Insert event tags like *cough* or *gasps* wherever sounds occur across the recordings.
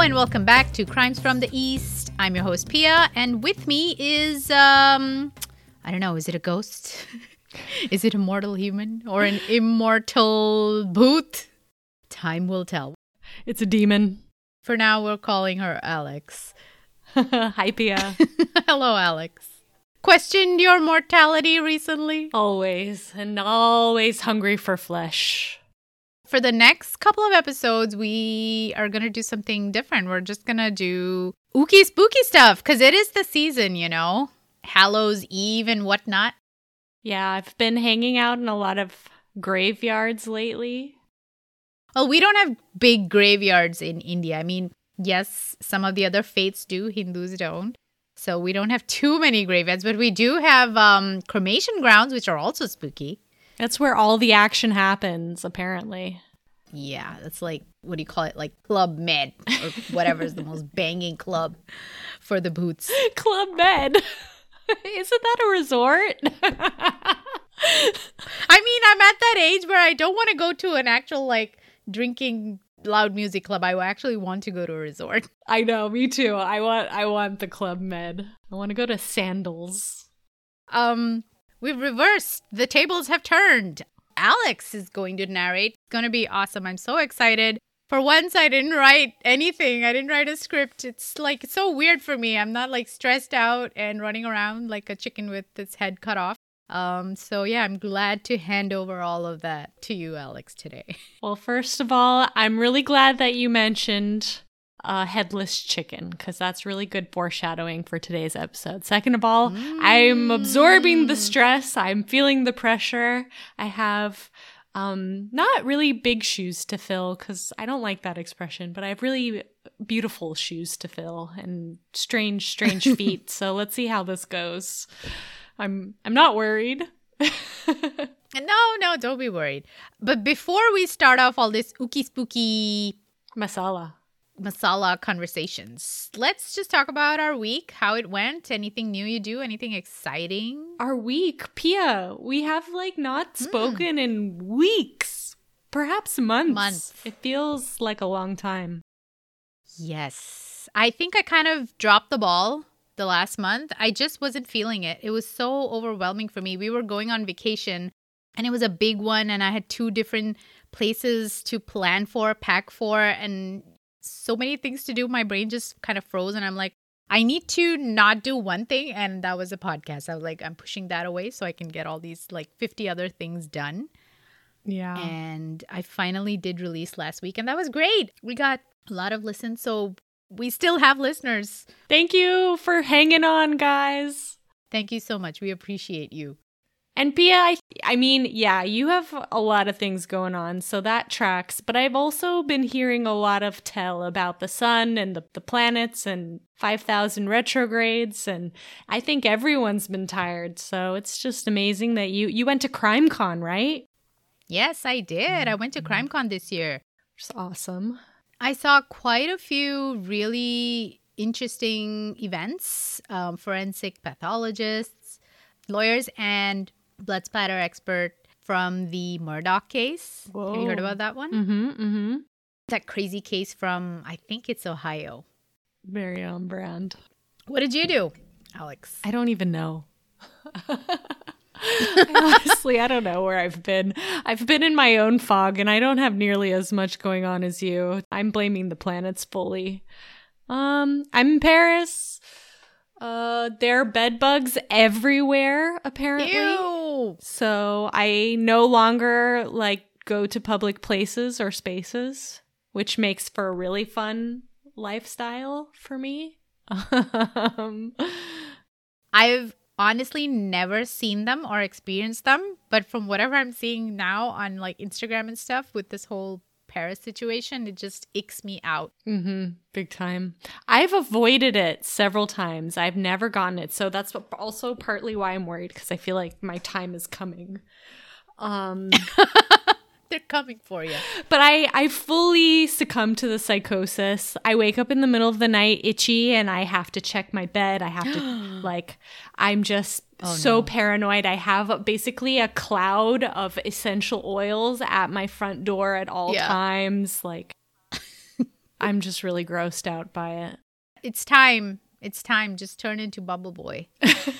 and welcome back to Crimes from the East. I'm your host Pia, and with me is um I don't know, is it a ghost? *laughs* is it a mortal human or an *laughs* immortal bhoot? Time will tell. It's a demon. For now, we're calling her Alex. *laughs* Hi, Pia. Hello, Alex. Questioned your mortality recently? always, and always hungry for flesh. For the next couple of episodes, we are going to do something different. We're just going to do ooky spooky stuff because it is the season, you know? Hallows Eve and whatnot. Yeah, I've been hanging out in a lot of graveyards lately. Well, we don't have big graveyards in India. I mean, yes, some of the other faiths do, Hindus don't. So we don't have too many graveyards, but we do have um, cremation grounds, which are also spooky. That's where all the action happens, apparently. Yeah, that's like what do you call it? Like Club Med or whatever is the most *laughs* banging club for the bhoots. Club Med. *laughs* Isn't that a resort? *laughs* I mean, I'm at that age where I don't want to go to an actual like drinking loud music club. I actually want to go to a resort. I know, me too. I want I want the Club Med. I want to go to Sandals. Um, we've reversed. The tables have turned. Alex is going to narrate. It's going to be awesome. I'm so excited. For once, I didn't write anything. I didn't write a script. It's like so weird for me. I'm not like stressed out and running around like a chicken with its head cut off. Um, so yeah, I'm glad to hand over all of that to you, Alex, today. *laughs* Well, first of all, I'm really glad that you mentioned uh, headless chicken because that's really good foreshadowing for today's episode. Second of all, I'm absorbing the stress. I'm feeling the pressure. I have um, not really big shoes to fill because I don't like that expression, but I have really beautiful shoes to fill and strange, strange *laughs* feet. so let's see how this goes. I'm I'm not worried. *laughs* No, no, don't be worried. But before we start off all this ooky spooky Masala. Masala conversations, let's just talk about our week, how it went, anything new you do, anything exciting. Our week, Pia, we have like not hmm. spoken in weeks, perhaps months. Months. It feels like a long time. Yes. I think I kind of dropped the ball the last month. I just wasn't feeling it. It was so overwhelming for me. We were going on vacation and it was a big one, and I had two different places to plan for, pack for, and so many things to do. My brain just kind of froze, and I'm like, I need to not do one thing, and that was a podcast. I was like, I'm pushing that away so I can get all these like 50 other things done. Yeah. And I finally did release last week, and that was great. We got a lot of listens, so we still have listeners. Thank you for hanging on, guys. Thank you so much. We appreciate you. And Pia, I, I mean, yeah, you have a lot of things going on, so that tracks. But I've also been hearing a lot of tell about the sun and the, the planets and 5,000 retrogrades. And I think everyone's been tired. So it's just amazing that you, you went to CrimeCon, right? Yes, I did. I went to Mm-hmm. CrimeCon this year. It's awesome. I saw quite a few really interesting events um, forensic pathologists, lawyers, and blood splatter expert from the Murdaugh case. Have you heard about that one? Mm-hmm. Mm-hmm. That crazy case from, I think it's Ohio. Very on brand. What did you do, Alex? I don't even know. *laughs* Honestly, I don't know where I've been. I've been in my own fog and I don't have nearly as much going on as you. I'm blaming the planets fully. Um, I'm in Paris. Uh, there are bed bugs everywhere, apparently. Ew! So I no longer like go to public places or spaces, which makes for a really fun lifestyle for me. um, I've honestly never seen them or experienced them, but from whatever I'm seeing now on like Instagram and stuff with this whole Paris situation, it just icks me out. Mm-hmm. Big time. I've avoided it several times. I've never gotten it. So that's what- also partly why I'm worried because I feel like my time is coming. Um, *laughs* They're coming for you. but I, I fully succumb to the psychosis. I wake up in the middle of the night itchy and I have to check my bed. I have to, *gasps* like, I'm just so paranoid. I have basically a cloud of essential oils at my front door at all Yeah. times. Like, *laughs* I'm just really grossed out by it. It's time. It's time. Just turn into Bubble Boy.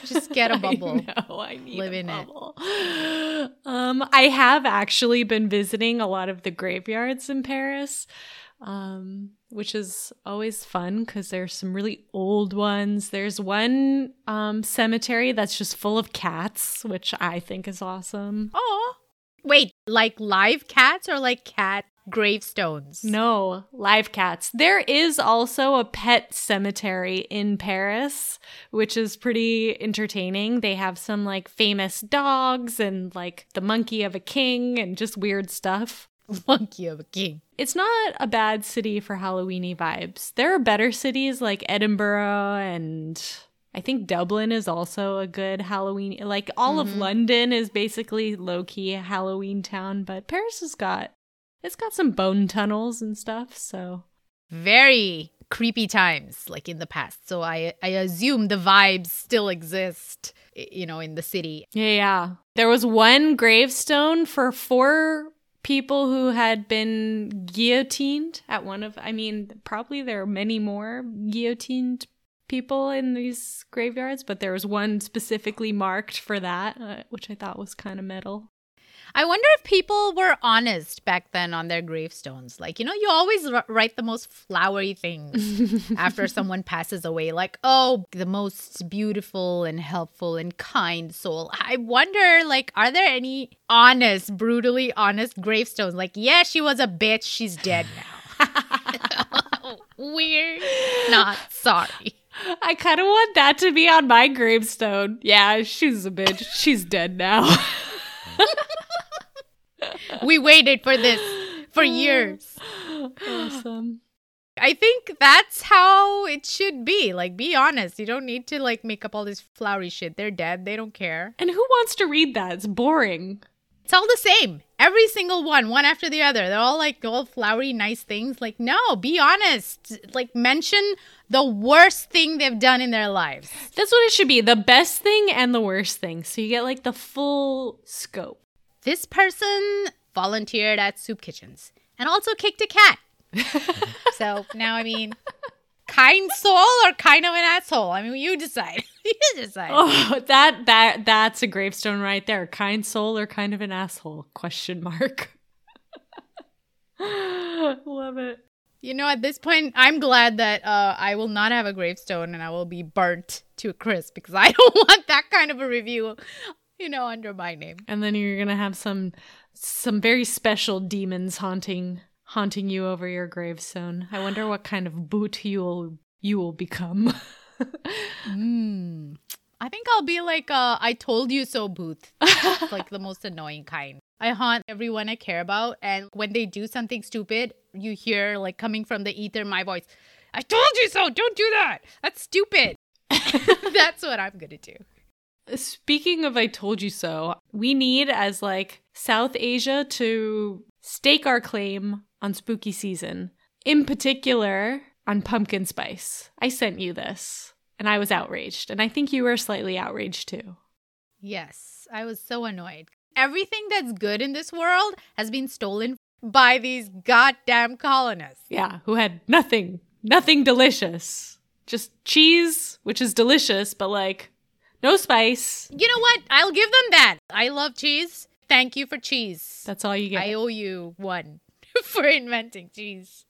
Just get a *laughs* bubble. Know, I need Live a in it. bubble. *gasps* Um, I have actually been visiting a lot of the graveyards in Paris, um, which is always fun because there's some really old ones. There's one um, cemetery that's just full of cats, which I think is awesome. Oh. Wait, like live cats or like cat gravestones? No, live cats. There is also a pet cemetery in Paris, which is pretty entertaining. They have some like famous dogs and like the monkey of a king and just weird stuff. *laughs* Monkey of a king. It's not a bad city for Halloweeny vibes. There are better cities like Edinburgh and I think Dublin is also a good Halloween. Like all of mm-hmm. London is basically low key Halloween town, but Paris has got it's got some bone tunnels and stuff. So Very creepy times, like in the past. So I I assume the vibes still exist, you know, in the city. yeah, yeah. There was one gravestone for four people who had been guillotined at one of. I mean, probably there are many more guillotined people in these graveyards, but there was one specifically marked for that, uh, which I thought was kind of metal. I wonder if people were honest back then on their gravestones. Like, you know, you always r- write the most flowery things *laughs* after someone passes away. Like, oh, the most beautiful and helpful and kind soul. I wonder, like, are there any honest, brutally honest gravestones? Like, yeah, she was a bitch. She's dead now. *laughs* Weird. Not sorry. I kind of want that to be on my gravestone. Yeah, she's a bitch. She's dead now. *laughs* We waited for this for years. awesome. I think that's how it should be. Like, be honest. You don't need to like make up all this flowery shit. They're dead. They don't care. And who wants to read that? It's boring. It's all the same. Every single one, one after the other. They're all like all flowery, nice things. Like, no, be honest. Like, mention the worst thing they've done in their lives. That's what it should be. The best thing and the worst thing. So you get like the full scope. This person volunteered at soup kitchens and also kicked a cat. *laughs* so now, I mean, kind soul or kind of an asshole? I mean, you decide. *laughs* you decide. Oh, that that that's a gravestone right there. Kind soul or kind of an asshole? Question mark. *laughs* Love it. You know, at this point, I'm glad that uh, I will not have a gravestone and I will be burnt to a crisp because I don't want that kind of a review, you know, under my name. And then you're gonna have some some very special demons haunting haunting you over your gravestone. I wonder what kind of bhoot you will you will become. *laughs* Mm. I think I'll be like a I told you so booth. It's like the most annoying kind. I haunt everyone I care about, and when they do something stupid, you hear like coming from the ether my voice. I told you so. Don't do that. That's stupid. *laughs* That's what I'm gonna do. Speaking of I told you so, we need as like South Asia to stake our claim on spooky season. In particular, on pumpkin spice. I sent you this and I was outraged, and I think you were slightly outraged too. Yes, I was so annoyed. Everything that's good in this world has been stolen by these goddamn colonists. Yeah, who had nothing, nothing delicious. Just cheese, which is delicious, but like no spice. You know what? I'll give them that. I love cheese. Thank you for cheese. That's all you get. I owe you one *laughs* for inventing cheese.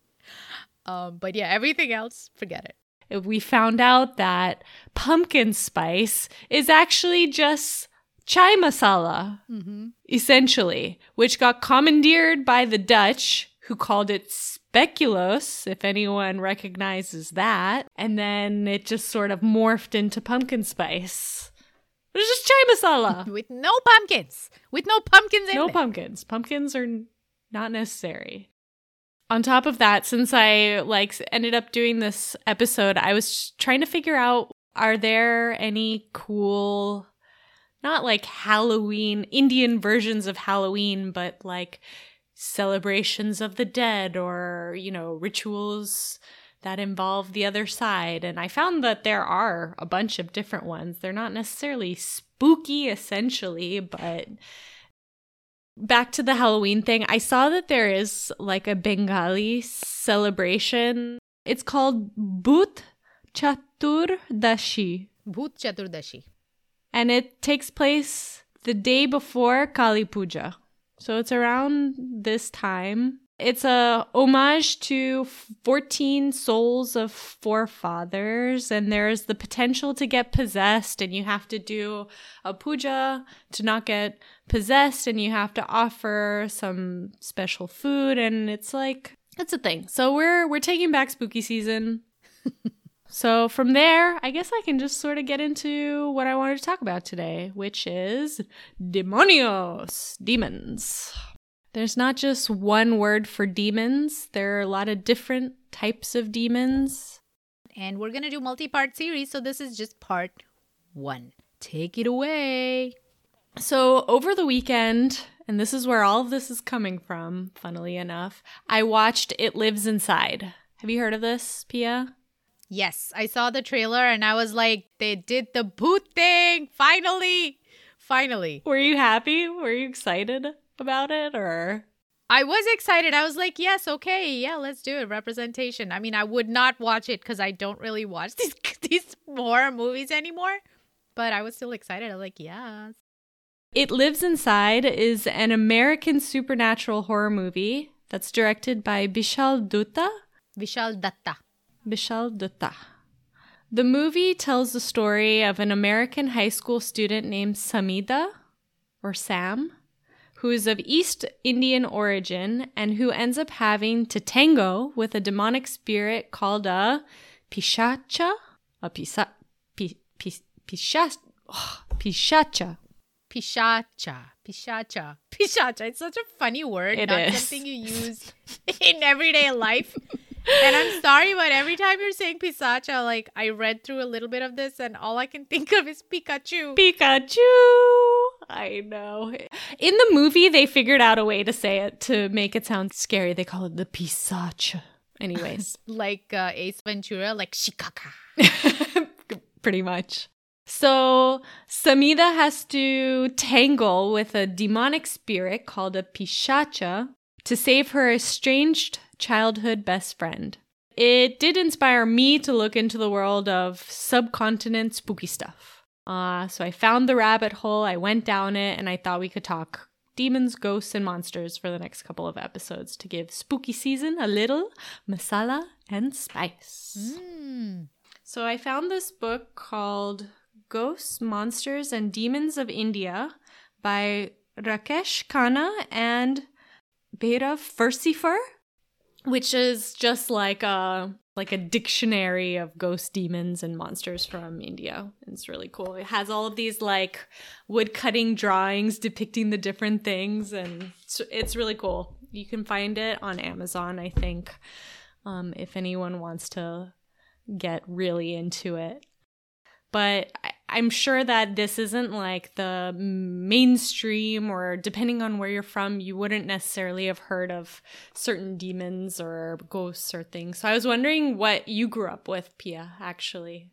Um, but yeah, everything else, forget it. we found out that pumpkin spice is actually just chai masala, essentially, which got commandeered by the Dutch, who called it speculoos, if anyone recognizes that. And then it just sort of morphed into pumpkin spice. It was just chai masala. *laughs* With no pumpkins. With no pumpkins in no there. pumpkins. Pumpkins are not necessary. On top of that, since I like ended up doing this episode, I was trying to figure out are there any cool not like Halloween Indian versions of Halloween, but like celebrations of the dead or, you know, rituals that involve the other side. And I found that there are a bunch of different ones. They're not necessarily spooky essentially, but back to the Halloween thing, I saw that there is like a Bengali celebration. It's called Bhut Chaturdashi. Bhut Chaturdashi. And it takes place the day before Kali Puja. So it's around this time. It's a homage to 14 souls of forefathers, and there's the potential to get possessed, and you have to do a puja to not get possessed, and you have to offer some special food, and it's like it's a thing. So we're we're taking back spooky season. *laughs* so from there, I guess I can just sort of get into what I wanted to talk about today, which is demonios, demons. There's not just one word for demons, there are a lot of different types of demons. And we're going to do multi-part series, so this is just part 1. Take it away. So, over the weekend, and this is where all of this is coming from, funnily enough, I watched It Lives Inside. Have you heard of this, Pia? Yes, I saw the trailer and I was like, they did the bhoot thing. Finally. Finally. Were you happy? Were you excited? about it or I was excited. I was like, yes, okay, yeah, let's do it. Representation. I mean, I would not watch it because I don't really watch *laughs* these these horror movies anymore. But I was still excited. I was like, yes. It Lives Inside is an American supernatural horror movie that's directed by Vishal Dutta. Vishal Datta. Bishal Dutta. The movie tells the story of an American high school student named Samidha, or Sam, who is of East Indian origin and who ends up having to tango with a demonic spirit called a pishacha, a pisa, pi, pi, pishacha, oh, pishacha. Pishacha, pishacha, pishacha. It's such a funny word, it not is. something you use *laughs* in everyday life. And I'm sorry, but every time you're saying Pisacha, like I read through a little bit of this, and all I can *laughs* think of is Pikachu. Pikachu. I know. In the movie, they figured out a way to say it to make it sound scary. They call it the Pisacha. Anyways, *laughs* like uh, Ace Ventura, like Shikaka. *laughs* Pretty much. So Samidha has to tangle with a demonic spirit called a Pishacha to save her estranged childhood best friend. It did inspire me to look into the world of subcontinent spooky stuff. Uh, so I found the rabbit hole, I went down it, and I thought we could talk demons, ghosts, and monsters for the next couple of episodes to give spooky season a little masala and spice. Mm. So I found this book called Ghosts, Monsters, and Demons of India by Rakesh Khanna and Bhairav Furcifer which is just like a like a dictionary of ghost demons and monsters from India. It's really cool. It has all of these like woodcutting drawings depicting the different things and it's, it's really cool. You can find it on Amazon, I think. Um, if anyone wants to get really into it but I'm sure that this isn't like the mainstream, or depending on where you're from, you wouldn't necessarily have heard of certain demons or ghosts or things. So I was wondering what you grew up with, Pia, actually.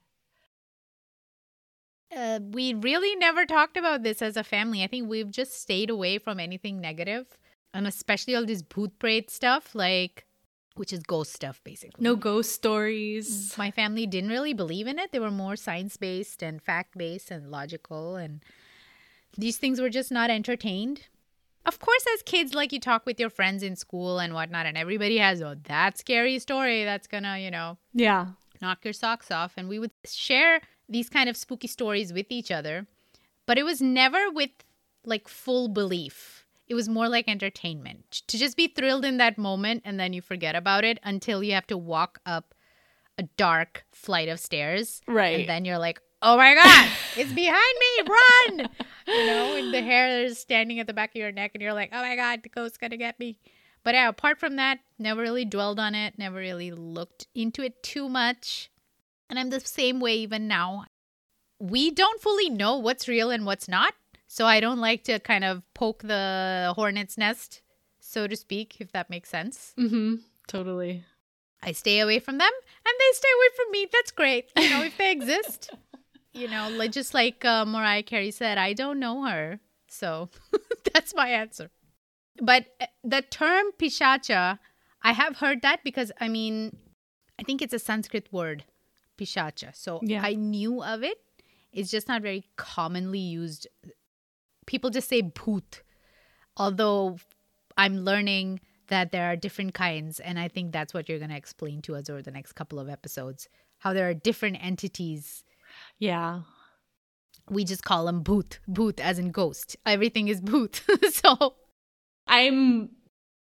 Uh, we really never talked about this as a family. I think we've just stayed away from anything negative, and especially all this bhoot pret stuff. Like, which is ghost stuff basically. No ghost stories. Mm, my family didn't really believe in it. They were more science based and fact based and logical and these things were just not entertained. Of course, as kids, like you talk with your friends in school and whatnot, and everybody has oh that scary story that's gonna, you know, yeah, knock your socks off. And we would share these kind of spooky stories with each other, but it was never with like full belief it was more like entertainment to just be thrilled in that moment and then you forget about it until you have to walk up a dark flight of stairs. Right. And then you're like, oh my God, it's behind me, run. you know, and the hair is standing at the back of your neck and you're like, oh my God, the ghost's to get me. But yeah, apart from that, never really dwelled on it, never really looked into it too much. And I'm the same way even now. We don't fully know what's real and what's not so I don't like to kind of poke the hornet's nest, so to speak, if that makes sense. Mm-hmm. Totally. I stay away from them and they stay away from me. That's great. You know, if they exist. *laughs* You know, like just like uh, Mariah Carey said, I don't know her. So *laughs* that's my answer. But uh, the term pishacha, I have heard that because I mean, I think it's a Sanskrit word, pishacha. So Yeah. I knew of it. It's just not very commonly used. People just say bhoot, although I'm learning that there are different kinds, and I think that's what you're going to explain to us over the next couple of episodes. How there are different entities. Yeah. We just call them bhoot, bhoot as in ghost. Everything is bhoot. *laughs* so I'm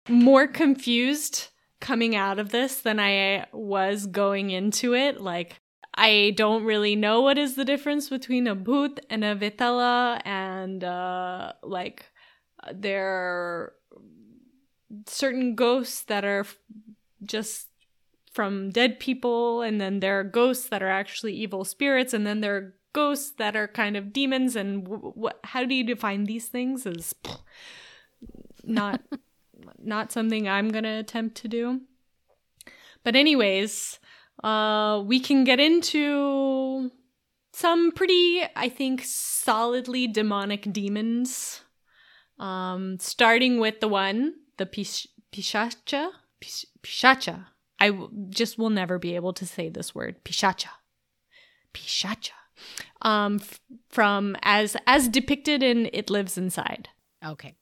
more confused coming out of this than I was going into it. Like, I don't really know what is the difference between a bhoot and a vetala, and uh, like, there are certain ghosts that are just from dead people, and then there are ghosts that are actually evil spirits, and then there are ghosts that are kind of demons. And w- what? How do you define these things? Is *laughs* not not something I'm gonna attempt to do. But anyways, uh, we can get into some pretty, I think, solidly demonic demons. Um, starting with the one, the pish- pishacha, Pish- pishacha. I w- just will never be able to say this word, pishacha, pishacha. Um, f- from as as depicted in It Lives Inside. okay.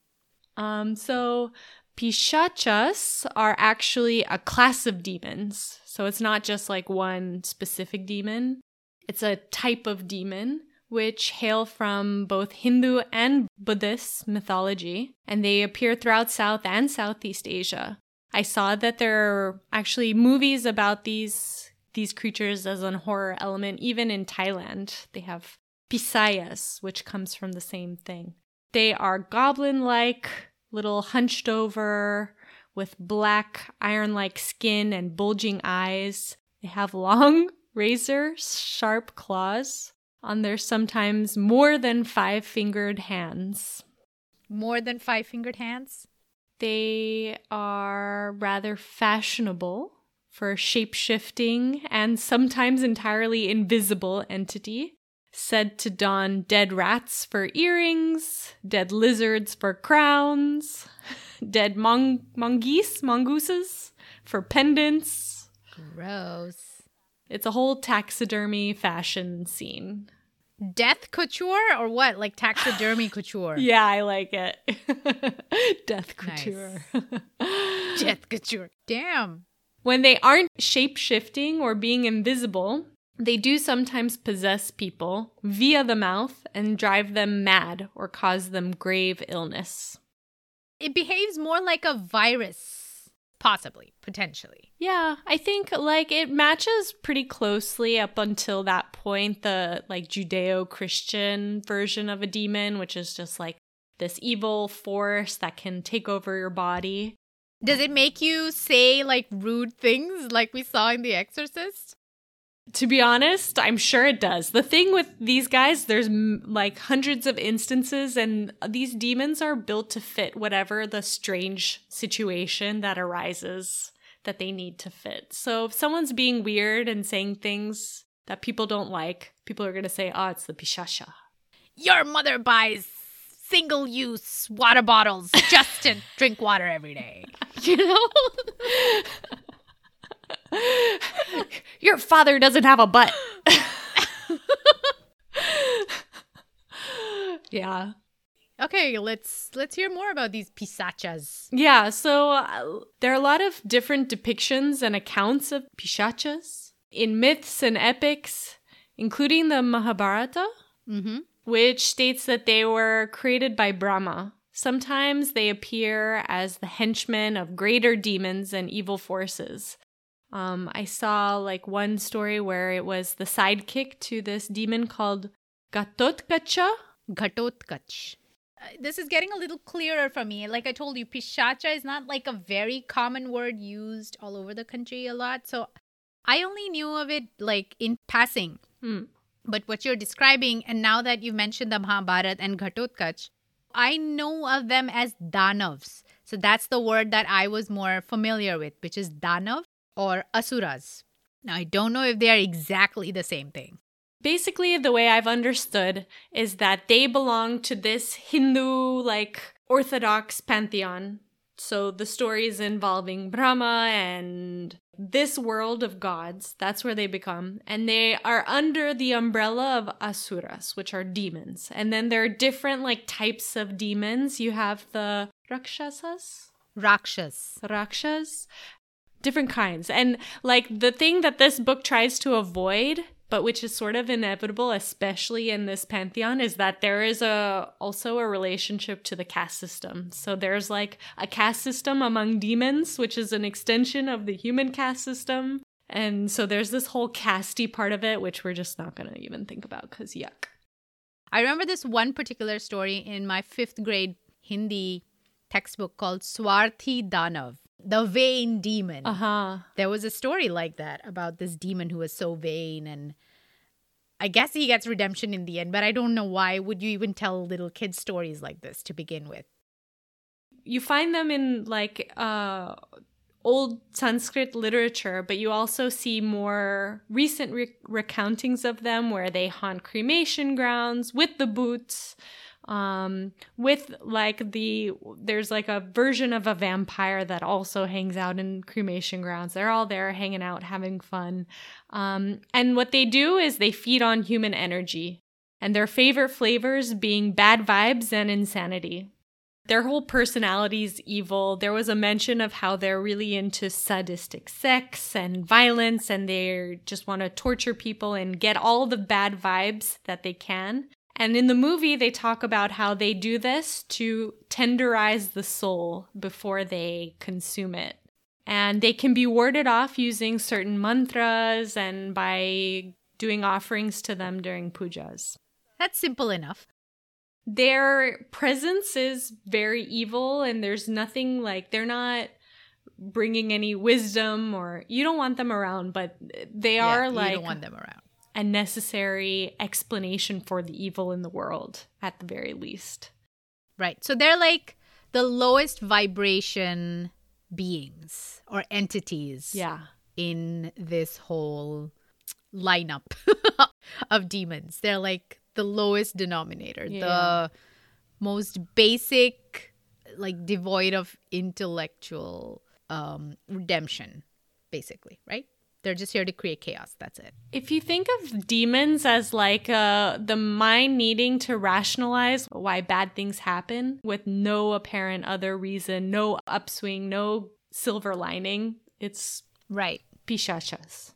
Um, so Pishachas are actually a class of demons. So it's not just like one specific demon. It's a type of demon which hail from both Hindu and Buddhist mythology, and they appear throughout South and Southeast Asia. I saw that there are actually movies about these these creatures as an horror element, even in Thailand. They have Pisayas, which comes from the same thing. They are goblin like, little hunched over, with black iron like skin and bulging eyes. They have long, *laughs* razor sharp claws on their sometimes more than five fingered hands. More than five fingered hands? They are rather fashionable for shape shifting and sometimes entirely invisible entity. Said to don dead rats for earrings, dead lizards for crowns, *laughs* dead mong- mongoose, mongooses for pendants. Gross. It's a whole taxidermy fashion scene. Death couture or what? Like taxidermy couture? *laughs* Yeah, I like it. *laughs* Death Nice. couture. *laughs* Death couture. Damn. When they aren't shape shifting or being invisible, they do sometimes possess people via the mouth and drive them mad or cause them grave illness. It behaves more like a virus, possibly, potentially. Yeah, I think like it matches pretty closely up until that point the like Judeo-Christian version of a demon, which is just like this evil force that can take over your body. Does it make you say like rude things like we saw in The Exorcist? To be honest, I'm sure it does. The thing with these guys, there's m- like hundreds of instances, and these demons are built to fit whatever the strange situation that arises that they need to fit. So if someone's being weird and saying things that people don't like, people are going to say, oh, it's the Pishasha. Your mother buys single use water bottles just to *laughs* drink water every day. *laughs* You know? *laughs* Your father doesn't have a butt. yeah. okay, let's let's hear more about these pisachas. Yeah, so uh, there are a lot of different depictions and accounts of pishachas in myths and epics, including the Mahabharata, Mm-hmm. which states that they were created by Brahma. Sometimes they appear as the henchmen of greater demons and evil forces. Um, I saw like one story where it was the sidekick to this demon called Ghatotkacha. Ghatotkach. Uh, This is getting a little clearer for me. Like I told you, pishacha is not like a very common word used all over the country a lot. So I only knew of it like in passing. Hmm. But what you're describing, and now that you've mentioned the Mahabharat and Ghatotkach, I know of them as Danavs. So that's the word that I was more familiar with, which is Danav or Asuras. Now, I don't know if they are exactly the same thing. Basically, the way I've understood is that they belong to this Hindu like orthodox pantheon. So the stories involving Brahma and this world of gods, that's where they become. And they are under the umbrella of asuras, which are demons. And then there are different like types of demons. You have the rakshasas, Rakshas. rakshas, different kinds. And like the thing that this book tries to avoid, but which is sort of inevitable, especially in this pantheon, is that there is a also a relationship to the caste system. So there's like a caste system among demons, which is an extension of the human caste system. And so there's this whole casty part of it, which we're just not gonna even think about because yuck. I remember this one particular story in my fifth grade Hindi textbook called Swarthi Danav, the vain demon. Uh huh. There was a story like that about this demon who was so vain and I guess he gets redemption in the end, but I don't know why would you even tell little kids stories like this to begin with. you find them in like uh old Sanskrit literature, but you also see more recent re- recountings of them where they haunt cremation grounds with the bhoots. Um, with like the there's like a version of a vampire that also hangs out in cremation grounds. They're all there hanging out, having fun. Um, and what they do is they feed on human energy, and their favorite flavors being bad vibes and insanity. Their whole personality's evil. There was a mention of how they're really into sadistic sex and violence, and they just want to torture people and get all the bad vibes that they can. And in the movie, they talk about how they do this to tenderize the soul before they consume it. And they can be warded off using certain mantras and by doing offerings to them during pujas That's simple enough. their presence is very evil and there's nothing like they're not bringing any wisdom or you don't want them around but they Yeah, are you don't want them around. A necessary explanation for the evil in the world at the very least Right. So they're like the lowest vibration beings or entities yeah in this whole lineup *laughs* of demons. They're like the lowest denominator, Yeah. the most basic, like devoid of intellectual um, redemption, basically, right? They're just here to create chaos. That's it. if you think of demons as like uh, the mind needing to rationalize why bad things happen with no apparent other reason no upswing no silver lining it's Right. pishachas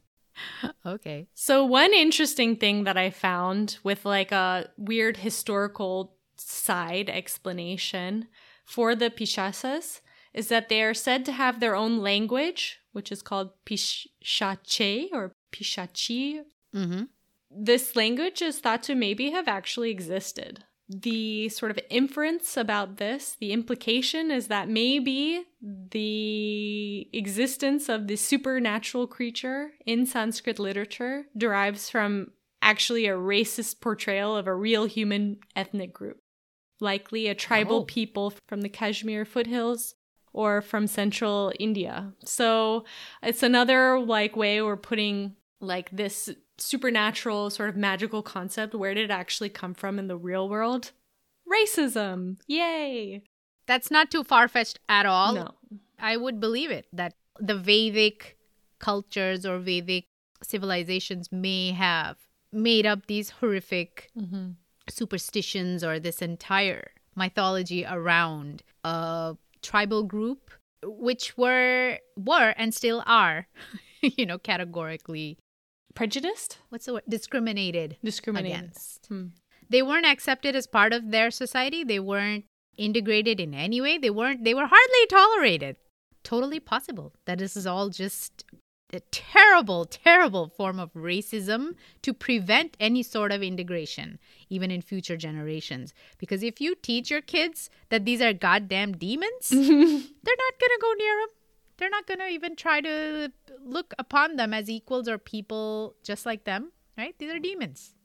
Okay. So one interesting thing that I found with like a weird historical side explanation for the Pishasas is that they are said to have their own language, which is called Pishache or Pishachi. Mm-hmm. This language is thought to maybe have actually existed. The sort of inference about this, the implication is that maybe the existence of this supernatural creature in Sanskrit literature derives from actually a racist portrayal of a real human ethnic group, likely a tribal Oh. people from the Kashmir foothills or from central India. So it's another like way we're putting like this supernatural sort of magical concept where did it actually come from in the real world? Racism. Yay. That's not too far fetched at all. No. I would believe it that the Vedic cultures or Vedic civilizations may have made up these horrific Mm-hmm. superstitions or this entire mythology around a tribal group which were were and still are *laughs* you know categorically Prejudiced? what's the word discriminated Discriminated. against Hmm. they weren't accepted as part of their society they weren't integrated in any way they weren't they were hardly tolerated totally possible that this is all just a terrible terrible form of racism to prevent any sort of integration even in future generations. Because if you teach your kids that these are goddamn demons *laughs* they're not going to go near them they're not going to even try to look upon them as equals or people just like them right? These are demons.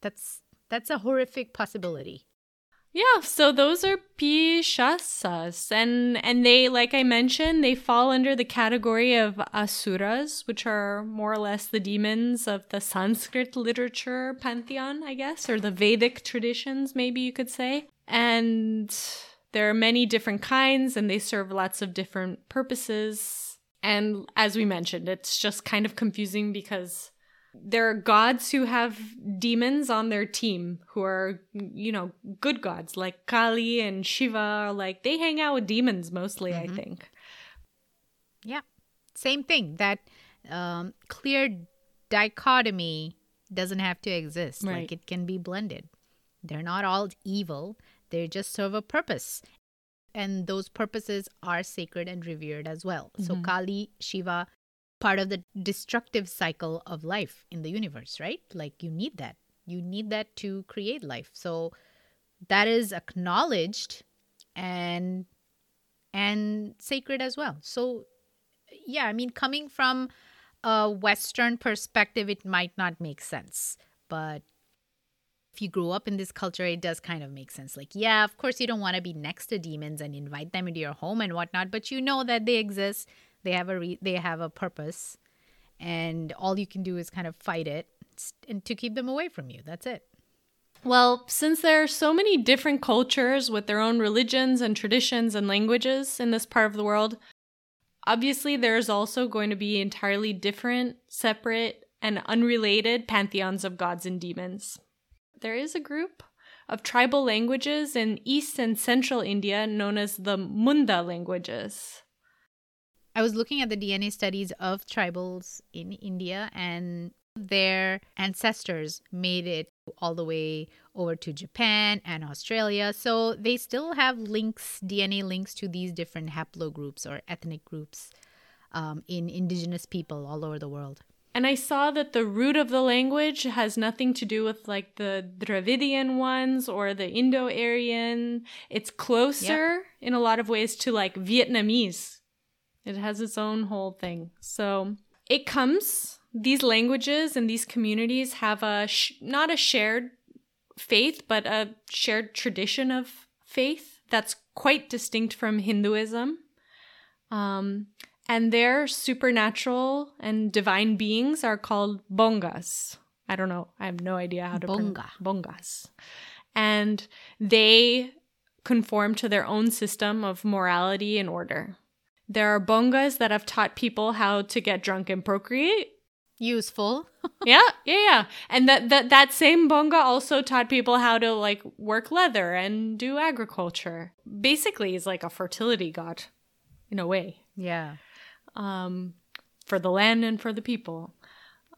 That's that's a horrific possibility. Yeah, so those are pishasas and and they like I mentioned, they fall under the category of asuras, which are more or less the demons of the Sanskrit literature pantheon, I guess, or the Vedic traditions maybe you could say. And There are many different kinds and they serve lots of different purposes. And as we mentioned, it's just kind of confusing because there are gods who have demons on their team who are, you know, good gods like Kali and Shiva. Like they hang out with demons mostly, mm-hmm. I think. Yeah. Same thing. That um, clear dichotomy doesn't have to exist. Right. Like it can be blended. They're not all evil, they just serve a purpose. And those purposes are sacred and revered as well. Mm-hmm. So Kali, Shiva, part of the destructive cycle of life in the universe, right? Like you need that. You need that to create life. So that is acknowledged and and sacred as well. So yeah, I mean coming from a western perspective it might not make sense, but if you grew up in this culture, it does kind of make sense. Like, yeah, of course, you don't want to be next to demons and invite them into your home and whatnot, but you know that they exist they have a re- they have a purpose, and all you can do is kind of fight it and to keep them away from you. That's it. Well, since there are so many different cultures with their own religions and traditions and languages in this part of the world, obviously there's also going to be entirely different, separate, and unrelated pantheons of gods and demons. There is a group of tribal languages in East and Central India known as the Munda languages. I was looking at the DNA studies of tribals in India, and their ancestors made it all the way over to Japan and Australia. So they still have links, DNA links to these different haplogroups or ethnic groups um, in indigenous people all over the world. And I saw that the root of the language has nothing to do with like the Dravidian ones or the Indo Aryan. It's closer yep. in a lot of ways to like Vietnamese it has its own whole thing. So it comes, these languages and these communities have a, sh- not a shared faith, but a shared tradition of faith that's quite distinct from Hinduism. Um, and their supernatural and divine beings are called bongas. I don't know. I have no idea how to Bonga. pronounce bongas. And they conform to their own system of morality and order. There are bongas that have taught people how to get drunk and procreate. Useful. *laughs* yeah, yeah, yeah. And that, that that same bonga also taught people how to like work leather and do agriculture. Basically, he's like a fertility god in a way. Yeah. Um for the land and for the people.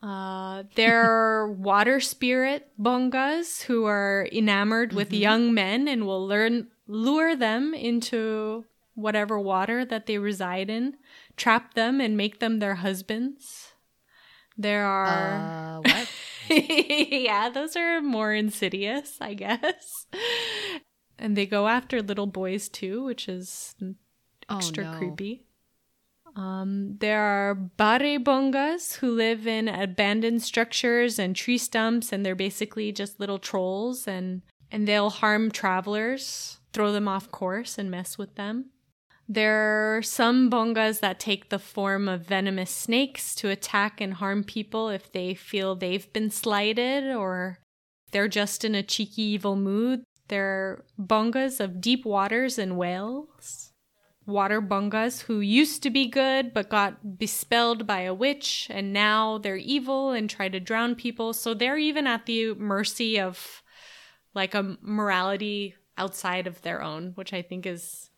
Uh, there *laughs* are water spirit bongas who are enamored with mm-hmm. young men and will learn lure them into whatever water that they reside in, trap them and make them their husbands. There are uh, *laughs* what? yeah, those are more insidious, I guess. And they go after little boys too, which is extra oh, no. creepy. Um, there are bongas who live in abandoned structures and tree stumps, and they're basically just little trolls, and and they'll harm travelers, throw them off course, and mess with them. There are some bongas that take the form of venomous snakes to attack and harm people if they feel they've been slighted or they're just in a cheeky evil mood. There are bongas of deep waters and whales. Water bongas who used to be good but got bespelled by a witch and now they're evil and try to drown people. So they're even at the mercy of like a morality outside of their own, which I think is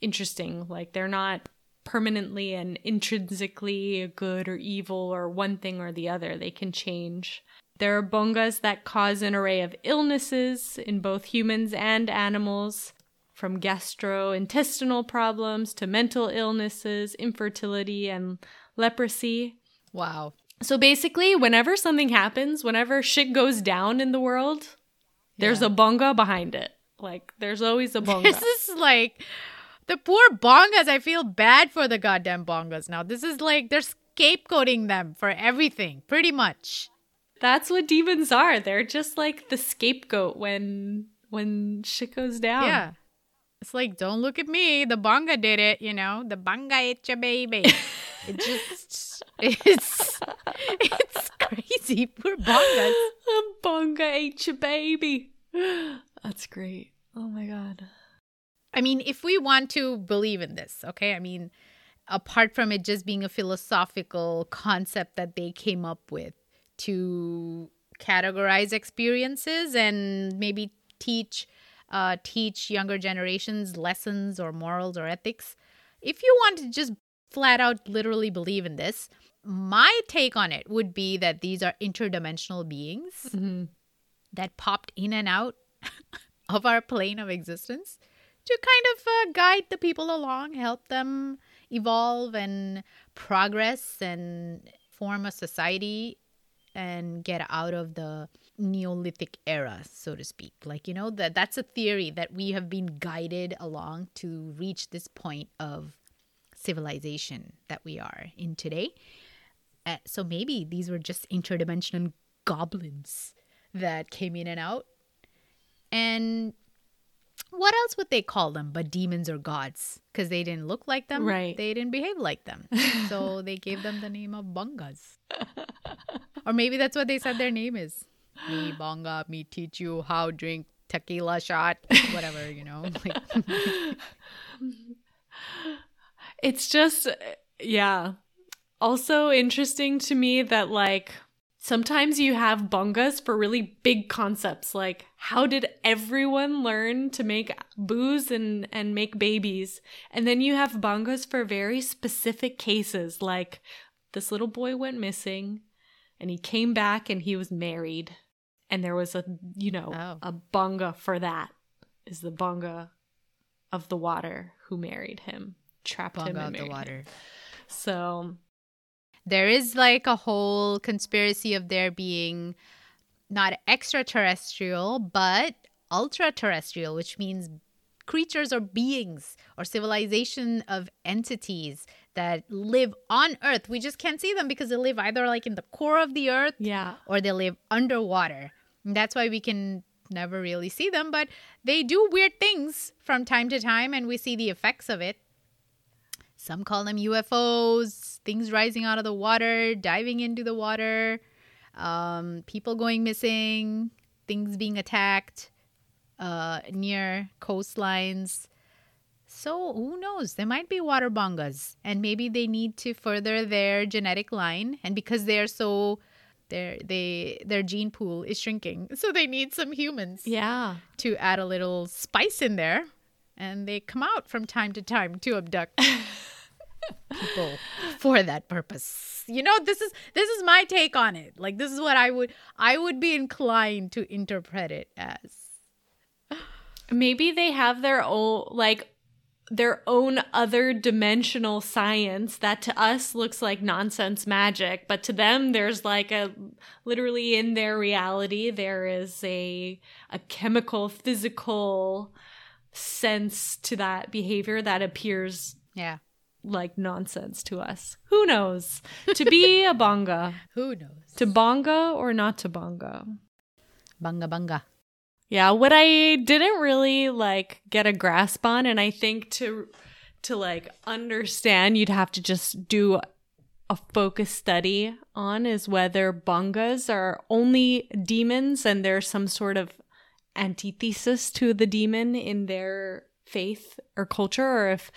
interesting. Like they're not permanently and intrinsically good or evil or one thing or the other. They can change. There are bongas that cause an array of illnesses in both humans and animals, from gastrointestinal problems to mental illnesses, infertility, and leprosy. Wow. So basically, whenever something happens, whenever shit goes down in the world, there's yeah. a bonga behind it. Like, there's always a *laughs* bonga. This is like the poor bongas, I feel bad for the goddamn bongas now. This is like they're scapegoating them for everything, pretty much. That's what demons are. They're just like the scapegoat when when shit goes down. Yeah. It's like, don't look at me. The bonga did it, you know. The bonga ate your baby. *laughs* it just it's it's crazy. Poor bongas. *laughs* A bonga ate your baby. *gasps* That's great. Oh my god. I mean, if we want to believe in this, okay? I mean, apart from it just being a philosophical concept that they came up with to categorize experiences and maybe teach uh, teach younger generations lessons or morals or ethics. If you want to just flat out literally believe in this, my take on it would be that these are interdimensional beings Mm-hmm. that popped in and out *laughs* of our plane of existence to kind of uh, guide the people along, help them evolve and progress and form a society and get out of the neolithic era so to speak. Like you know that that's a theory that we have been guided along to reach this point of civilization that we are in today. Uh, so maybe these were just interdimensional goblins that came in and out. And what else would they call them but demons or gods? Because they didn't look like them. Right. they didn't behave like them. *laughs* So they gave them the name of bungas. Or maybe that's what they said their name is. Me bonga me teach you how drink tequila shot. Whatever you know *laughs* like It's just, yeah. Also interesting to me that, like, sometimes you have bungas for really big concepts. Like, how did everyone learn to make booze and, and make babies? And then you have bungas for very specific cases. Like, this little boy went missing and he came back and he was married. And there was a, you know, Oh. a bunga for that. Is the bunga of the water who married him, trapped him in the water him. So there is like a whole conspiracy of there being not extraterrestrial but ultra terrestrial which means creatures or beings or civilization of entities that live on earth. We just can't see them because they live either like in the core of the earth yeah, or they live underwater. And that's why we can never really see them but they do weird things from time to time and we see the effects of it some call them UFOs, things rising out of the water, diving into the water, um, people going missing, things being attacked uh, near coastlines. So who knows? There might be water bongas, and maybe they need to further their genetic line. And because they're so, their they their gene pool is shrinking, *laughs* so they need some humans yeah. to add a little spice in there and they come out from time to time to abduct *laughs* people for that purpose. You know this is this is my take on it. Like this is what i would i would be inclined to interpret it as. Maybe they have their own like their own other dimensional science that to us looks like nonsense magic, but to them there's like a literally in their reality there is a a chemical physical sense to that behavior that appears yeah like nonsense to us. Who knows? to be *laughs* a bonga, who knows to bonga or not to bonga. bunga bunga Yeah, what I didn't really like get a grasp on and I think to to like understand you'd have to just do a focus study on is whether bongas are only demons and there's some sort of antithesis to the demon in their faith or culture or if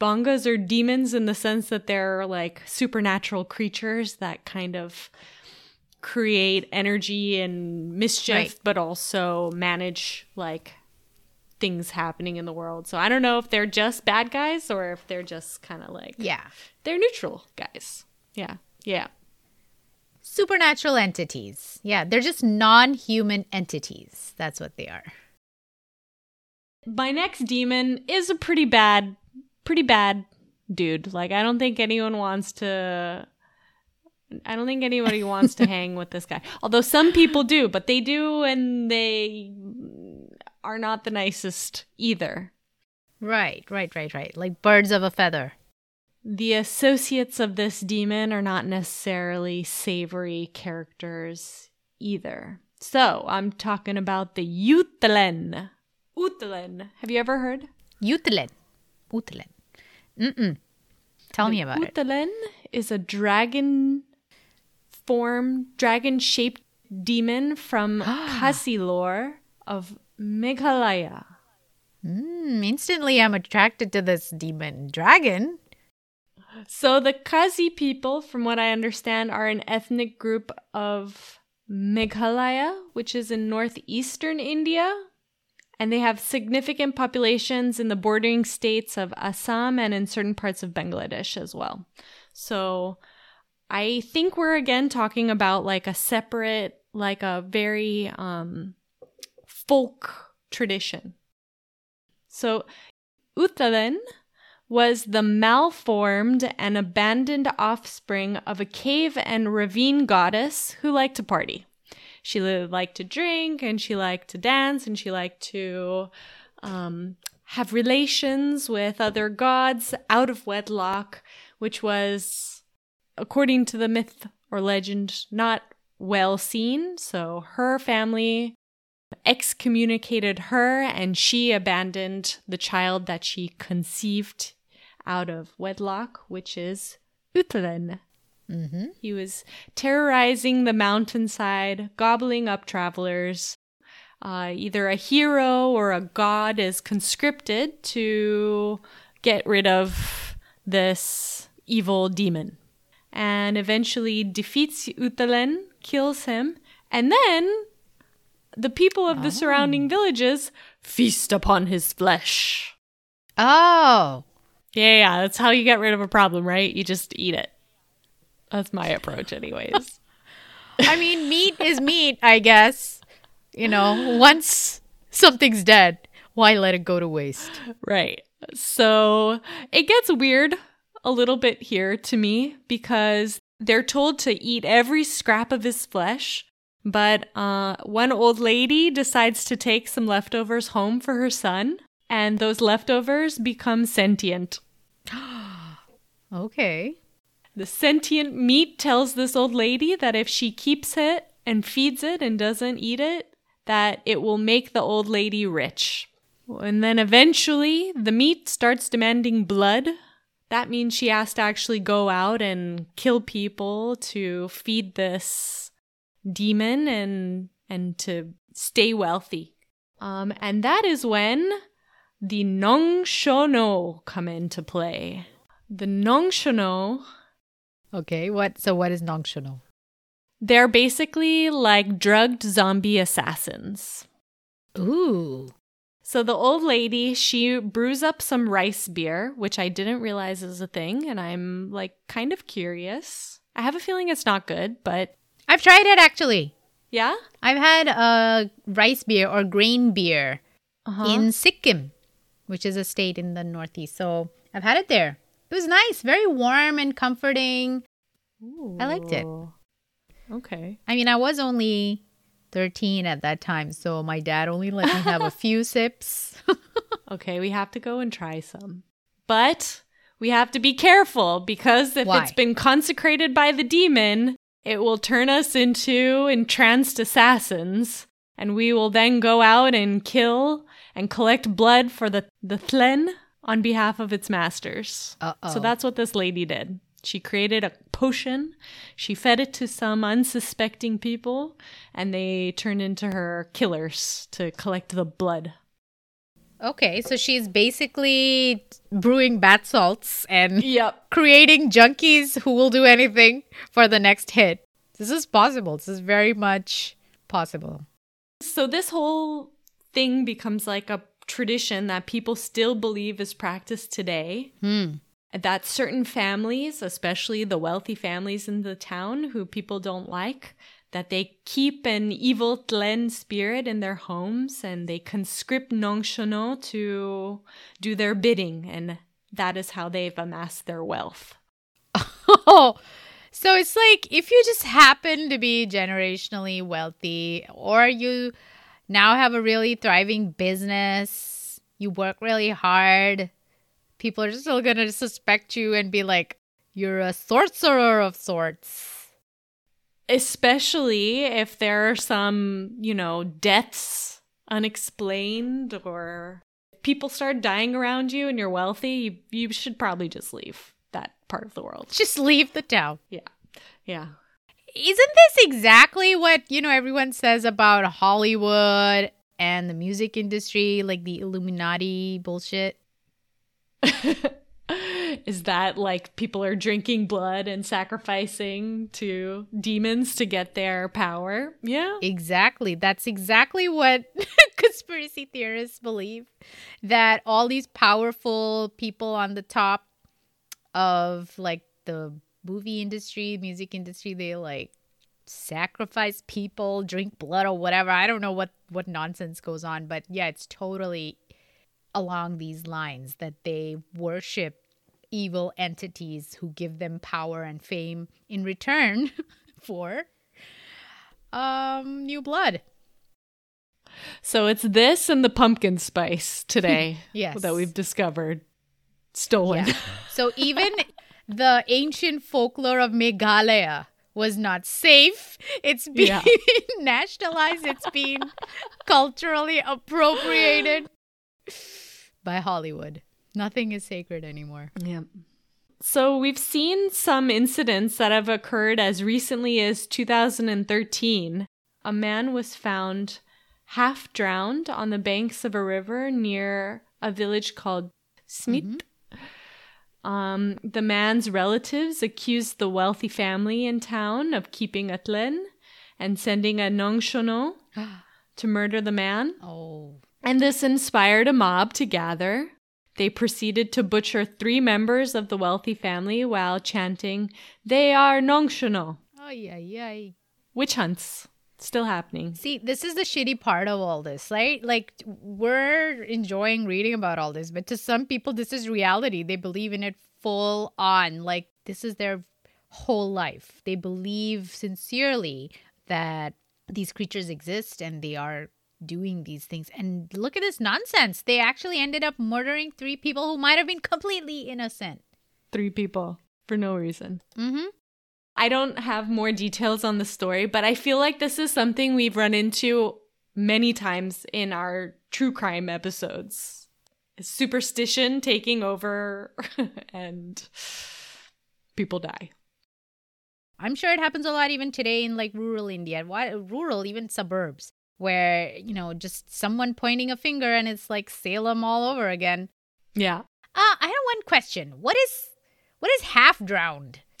bongas are demons in the sense that they're like supernatural creatures that kind of create energy and mischief Right. but also manage like things happening in the world. So i don't know if they're just bad guys or if they're just kind of like yeah. they're neutral guys. Yeah. Yeah supernatural entities. Yeah they're just non-human entities. That's what they are. My next demon is a pretty bad pretty bad dude. Like i don't think anyone wants to i don't think anybody wants to *laughs* hang with this guy. Although some people do but they do and they are not the nicest either. Right right right right. Like birds of a feather the associates of this demon are not necessarily savory characters either so i'm talking about the Uthlen. Uthlen. Have you ever heard? Uthlen. Uthlen. Mm-mm. Tell me about it. Utalen is a dragon form, dragon shaped demon from *gasps* Khasi lore of Meghalaya. Mm, instantly, I'm attracted to this demon dragon. So the Khasi people, from what I understand, are an ethnic group of Meghalaya, which is in northeastern India. And they have significant populations in the bordering states of Assam and in certain parts of Bangladesh as well. So I think we're again talking about like a separate, like a very um, folk tradition. So Uttalen was the malformed and abandoned offspring of a cave and ravine goddess who liked to party. She liked to drink and she liked to dance and she liked to um, have relations with other gods out of wedlock, which was, according to the myth or legend, not well seen. So her family excommunicated her and she abandoned the child that she conceived out of wedlock, which is Uttalen. Mm-hmm. He was terrorizing the mountainside, gobbling up travelers. Uh, either a hero or a god is conscripted to get rid of this evil demon. And eventually defeats Uttalen, kills him, and then the people of the surrounding villages feast upon his flesh. Oh, Yeah, yeah, that's how you get rid of a problem, right? You just eat it. That's my approach, anyways. *laughs* I mean, meat is meat, I guess. You know, once something's dead, why let it go to waste? right. So it gets weird a little bit here to me because they're told to eat every scrap of his flesh. But uh, one old lady decides to take some leftovers home for her son, and those leftovers become sentient. *gasps* Okay. The sentient meat tells this old lady that if she keeps it and feeds it and doesn't eat it, that it will make the old lady rich. And then eventually the meat starts demanding blood. That means she has to actually go out and kill people to feed this demon and and to stay wealthy. Um, and that is when the Nongshono come into play. The Nongshono Okay. What? So, what is Nongshono? They're basically like drugged zombie assassins. Ooh. So the old lady, she brews up some rice beer, which I didn't realize is a thing, and I'm like kind of curious. I have a feeling it's not good, but I've tried it actually. yeah. I've had a rice beer or grain beer Uh-huh. in Sikkim, which is a state in the northeast. So I've had it there. It was nice, very warm and comforting. I liked it. Okay. I mean, I was only 13 at that time, so my dad only let me have a *laughs* few sips. *laughs* Okay, we have to go and try some. But we have to be careful because if Why? it's been consecrated by the demon, it will turn us into entranced assassins. And we will then go out and kill and collect blood for the, the Thlen on behalf of its masters. Uh-oh. So that's what this lady did. She created a potion. She fed it to some unsuspecting people, and they turned into her killers to collect the blood. okay, so she's basically brewing bath salts and Yep. creating junkies who will do anything for the next hit. This is possible. This is very much possible. So this whole thing becomes like a tradition that people still believe is practiced today. Hmm. That certain families, especially the wealthy families in the town who people don't like, that they keep an evil Tlen spirit in their homes and they conscript Nongshono to do their bidding. And that is how they've amassed their wealth. Oh, so it's like if you just happen to be generationally wealthy or you now have a really thriving business, you work really hard, people are still going to suspect you and be like, you're a sorcerer of sorts. especially if there are some, you know, deaths unexplained or people start dying around you and you're wealthy, you, you should probably just leave that part of the world. Just leave the town. Yeah. Yeah. Isn't this exactly what, you know, everyone says about Hollywood and the music industry, like the Illuminati bullshit. *laughs* Is that like people are drinking blood and sacrificing to demons to get their power? Yeah. Exactly. That's exactly what *laughs* conspiracy theorists believe that all these powerful people on the top of like the movie industry, music industry, they like sacrifice people, drink blood or whatever. I don't know what what nonsense goes on, but yeah, it's totally along these lines that they worship evil entities who give them power and fame in return *laughs* for um new blood. So it's this and the pumpkin spice today *laughs* yes. that we've discovered stolen. Yeah. So even *laughs* the ancient folklore of Meghalaya was not safe. It's being yeah. *laughs* nationalized. It's being culturally appropriated by Hollywood. Nothing is sacred anymore. Yeah. So we've seen some incidents that have occurred as recently as 2013. A man was found half drowned on the banks of a river near a village called Smit. Mm-hmm. Um, the man's relatives accused the wealthy family in town of keeping Uthlen and sending a Nongshono *gasps* to murder the man. Oh. And this inspired a mob to gather. They proceeded to butcher three members of the wealthy family while chanting, They are Nongshono. Ay, ay, ay. Witch hunts still happening. See, this is the shitty part of all this, right? Like we're enjoying reading about all this, but to some people this is reality. They believe in it full on. Like this is their whole life. They believe sincerely that these creatures exist and they are doing these things. And look at this nonsense. They actually ended up murdering three people who might have been completely innocent. Three people for no reason. Mhm. I don't have more details on the story, but I feel like this is something we've run into many times in our true crime episodes. Superstition taking over *laughs* and people die. I'm sure it happens a lot even today in like rural India, why rural even suburbs where, you know, just someone pointing a finger and it's like Salem all over again. Yeah. Uh, I have one question. What is what is half drowned? *laughs*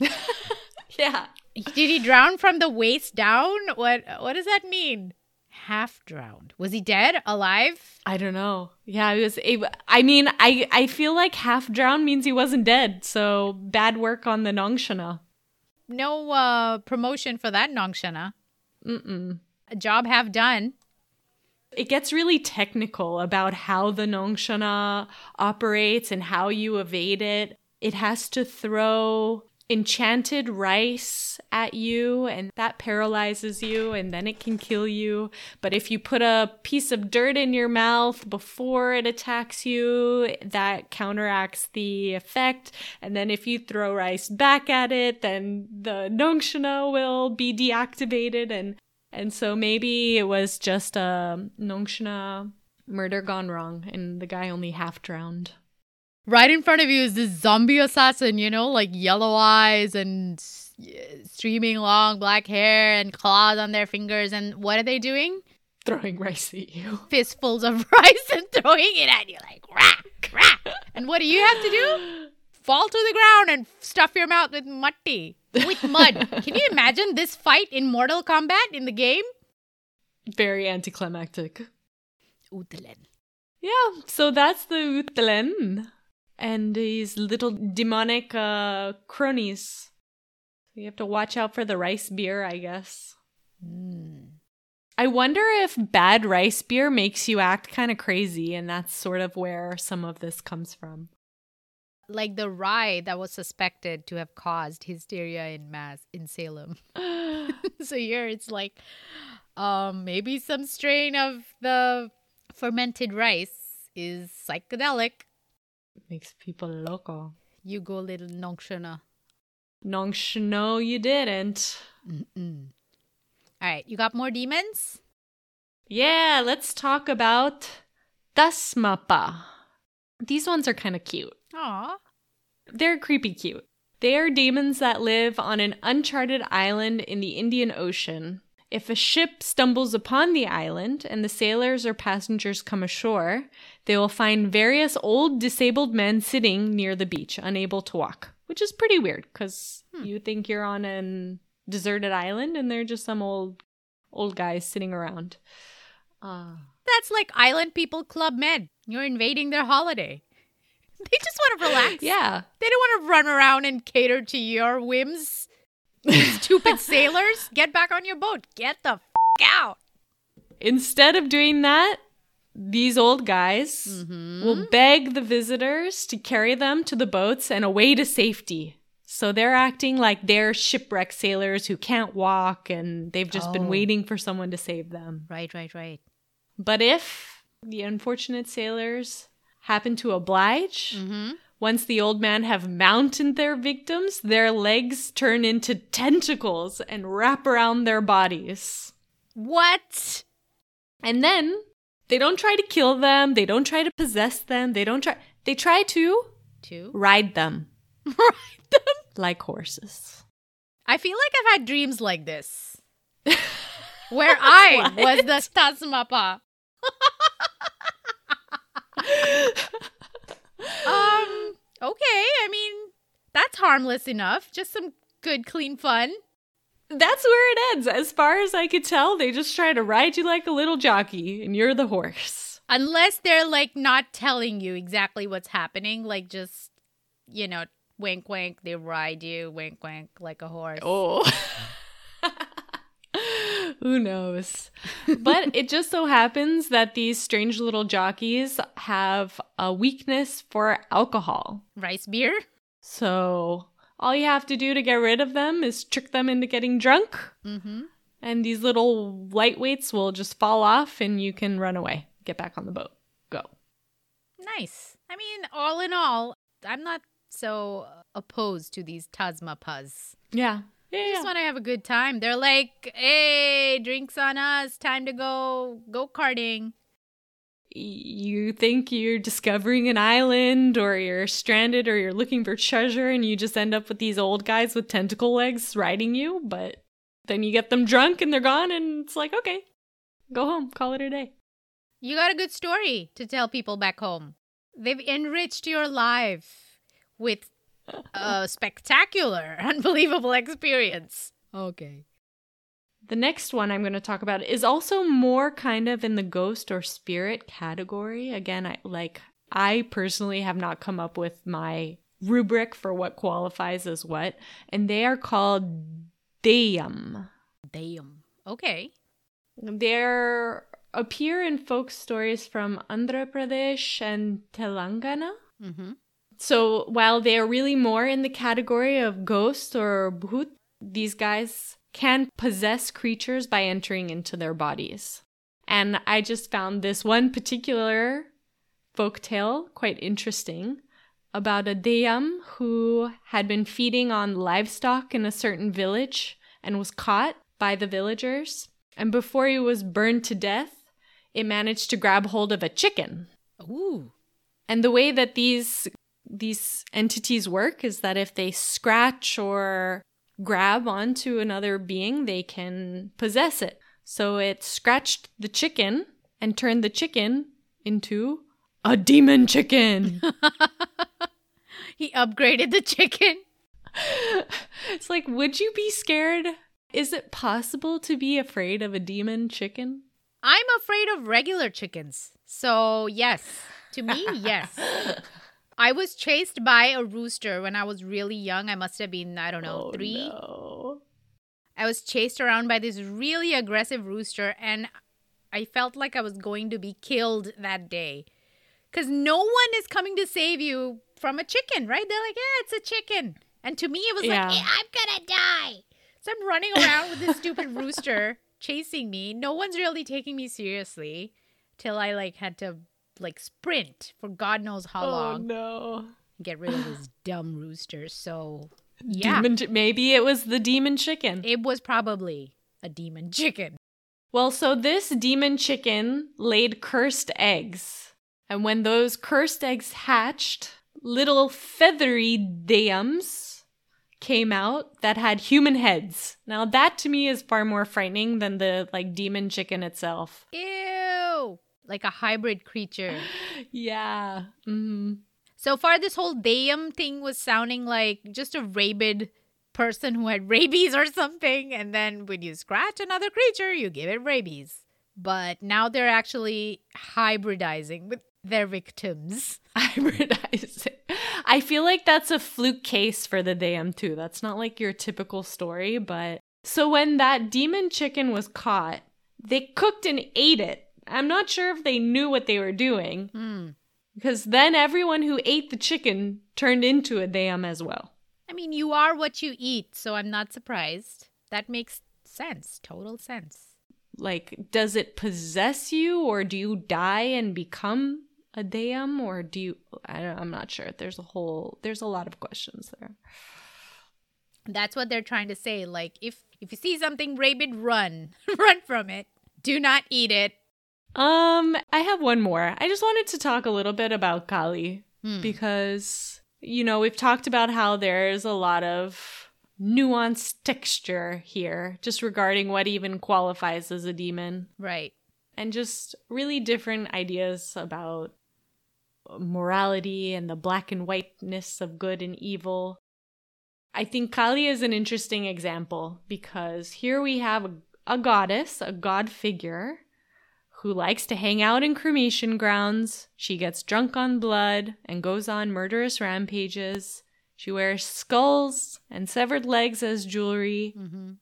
*laughs* Yeah. Did he drown from the waist down? What what does that mean? Half drowned. Was he dead? Alive? I don't know. Yeah, he was able, I mean, I I feel like half drowned means he wasn't dead. So bad work on the Nongshana. No uh promotion for that Nongshana. Mm-mm. A job half done. It gets really technical about how the Nongshana operates and how you evade it. It has to throw enchanted rice at you and that paralyzes you and then it can kill you. But if you put a piece of dirt in your mouth before it attacks you, that counteracts the effect. And then if you throw rice back at it, then the Nongshana will be deactivated and and so maybe it was just a Nongshana murder gone wrong and the guy only half drowned right in front of you is this zombie assassin, you know, like yellow eyes and streaming long black hair and claws on their fingers. And what are they doing? Throwing rice at you. *laughs* Fistfuls of *laughs* rice and throwing it at you like rack, rack. and what do you have to do? Fall to the ground and stuff your mouth with muddy, with mud. *laughs* Can you imagine this fight in Mortal Kombat in the game? Very anticlimactic. Uthlen. Yeah, so that's the Uthlen and these little demonic uh, cronies. You have to watch out for the rice beer, I guess. Mm. I wonder if bad rice beer makes you act kind of crazy, and that's sort of where some of this comes from. Like the rye that was suspected to have caused hysteria in mass in Salem. *laughs* *laughs* so here it's like um maybe some strain of the fermented rice is psychedelic Makes people loco. You go, little Nongshana. Nongshano, you didn't. Mm-mm. All right, you got more demons? Yeah, let's talk about Tasmapa. These ones are kind of cute. Aw. They're creepy cute. They are demons that live on an uncharted island in the Indian Ocean. If a ship stumbles upon the island and the sailors or passengers come ashore, they will find various old disabled men sitting near the beach, unable to walk, which is pretty weird because Hmm. you think you're on an deserted island and they're just some old old guys sitting around. Uh, That's like Island People Club Med. You're invading their holiday. They just want to relax. *laughs* yeah. They don't want to run around and cater to your whims. *laughs* Stupid sailors. Get back on your boat. Get the f- out. Instead of doing that, these old guys Mm-hmm. will beg the visitors to carry them to the boats and away to safety. So they're acting like they're shipwrecked sailors who can't walk and they've just Oh. been waiting for someone to save them. Right, right, right. But if the unfortunate sailors happen to oblige, Mm-hmm. Once the old men have mounted their victims, their legs turn into tentacles and wrap around their bodies. What? And then they don't try to kill them, they don't try to possess them, they don't try they try to to ride them *laughs* ride them. like horses. I feel like I've had dreams like this. *laughs* Where I was the Tasmapa. *laughs* um, okay. I mean, that's harmless enough. Just some good, clean fun. That's where it ends. As far as I could tell, they just try to ride you like a little jockey and you're the horse. Unless they're like not telling you exactly what's happening, like just, you know, wink, wink, they ride you, wink, wink, like a horse. Oh. *laughs* *laughs* Who knows? But it just so happens that these strange little jockeys have a weakness for alcohol. Rice beer? So all you have to do to get rid of them is trick them into getting drunk, Mm-hmm. and these little lightweights will just fall off and you can run away. Get back on the boat. Go. Nice. I mean, all in all, I'm not so opposed to these Tasmapas. Yeah. Yeah. Yeah. just want to have a good time. They're like, hey, drinks on us. Time to go go karting. you think you're discovering an island or you're stranded or you're looking for treasure and you just end up with these old guys with tentacle legs riding you, but then you get them drunk and they're gone and it's like, okay, go home, call it a day. You got a good story to tell people back home. They've enriched your life with *laughs* a spectacular, unbelievable experience. Okay. The next one I'm going to talk about is also more kind of in the ghost or spirit category. Again, I like I personally have not come up with my rubric for what qualifies as what, and they are called Deyyam. Damn. Okay. They appear in folk stories from Andhra Pradesh and Telangana. Mm-hmm. So while they are really more in the category of ghost or bhoot, these guys can possess creatures by entering into their bodies. And I just found this one particular folk tale quite interesting about a Deyyam who had been feeding on livestock in a certain village and was caught by the villagers. And before he was burned to death, it managed to grab hold of a chicken. Ooh. And the way that these these entities work is that if they scratch or grab onto another being, they can possess it. So it scratched the chicken and turned the chicken into a demon chicken. *laughs* *laughs* He upgraded the chicken. it's like, would you be scared? Is it possible to be afraid of a demon chicken? I'm afraid of regular chickens. So, yes. To me, *laughs* yes. I was chased by a rooster when I was really young. I must have been, I don't know, Oh, three. no. I was chased around by this really aggressive rooster, and I felt like I was going to be killed that day. Because no one is coming to save you from a chicken, right? They're like, yeah, it's a chicken. And to me, it was Yeah. like, "Eh, I'm going to die. So I'm running around with this stupid rooster *laughs* chasing me. No one's really taking me seriously till I like had to like sprint for God knows how Oh long. no. Get rid of this dumb rooster. So yeah, Demon maybe it was the demon chicken. it was probably a demon chicken. Well, so this demon chicken laid cursed eggs. And when those cursed eggs hatched, little feathery dams came out that had human heads. Now that to me is far more frightening than the like demon chicken itself. Ew! Like a hybrid creature. *gasps* yeah. Mm-hmm. So far, this whole Deyyam thing was sounding like just a rabid person who had *laughs* rabies or something. And then when you scratch another creature, you give it rabies. But now they're actually hybridizing with their victims. *laughs* Hybridizing. I feel like that's a fluke case for the Deyyam too. That's not like your typical story, but so when that demon chicken was caught, they cooked and ate it. I'm not sure if they knew what they were doing. Mm. Because then everyone who ate the chicken turned into a Deyyam as well. I mean, you are what you eat, so I'm not surprised. That makes sense. Total sense. Like, does it possess you, or do you die and become a Deyyam, or do you? I am not sure. There's a whole. There's a lot of questions there. That's what they're trying to say. Like, if if you see something rabid, run, *laughs* run from it. Do not eat it. Um, I have one more. I just wanted to talk a little bit about Kali Hmm. because you know we've talked about how there's a lot of nuanced texture here, just regarding what even qualifies as a demon. Right. and just really different ideas about morality and the black and whiteness of good and evil. I think Kali is an interesting example because here we have a, a goddess, a god figure, who likes to hang out in cremation grounds. She gets drunk on blood and goes on murderous rampages. She wears skulls and severed legs as jewelry. Mm-hmm.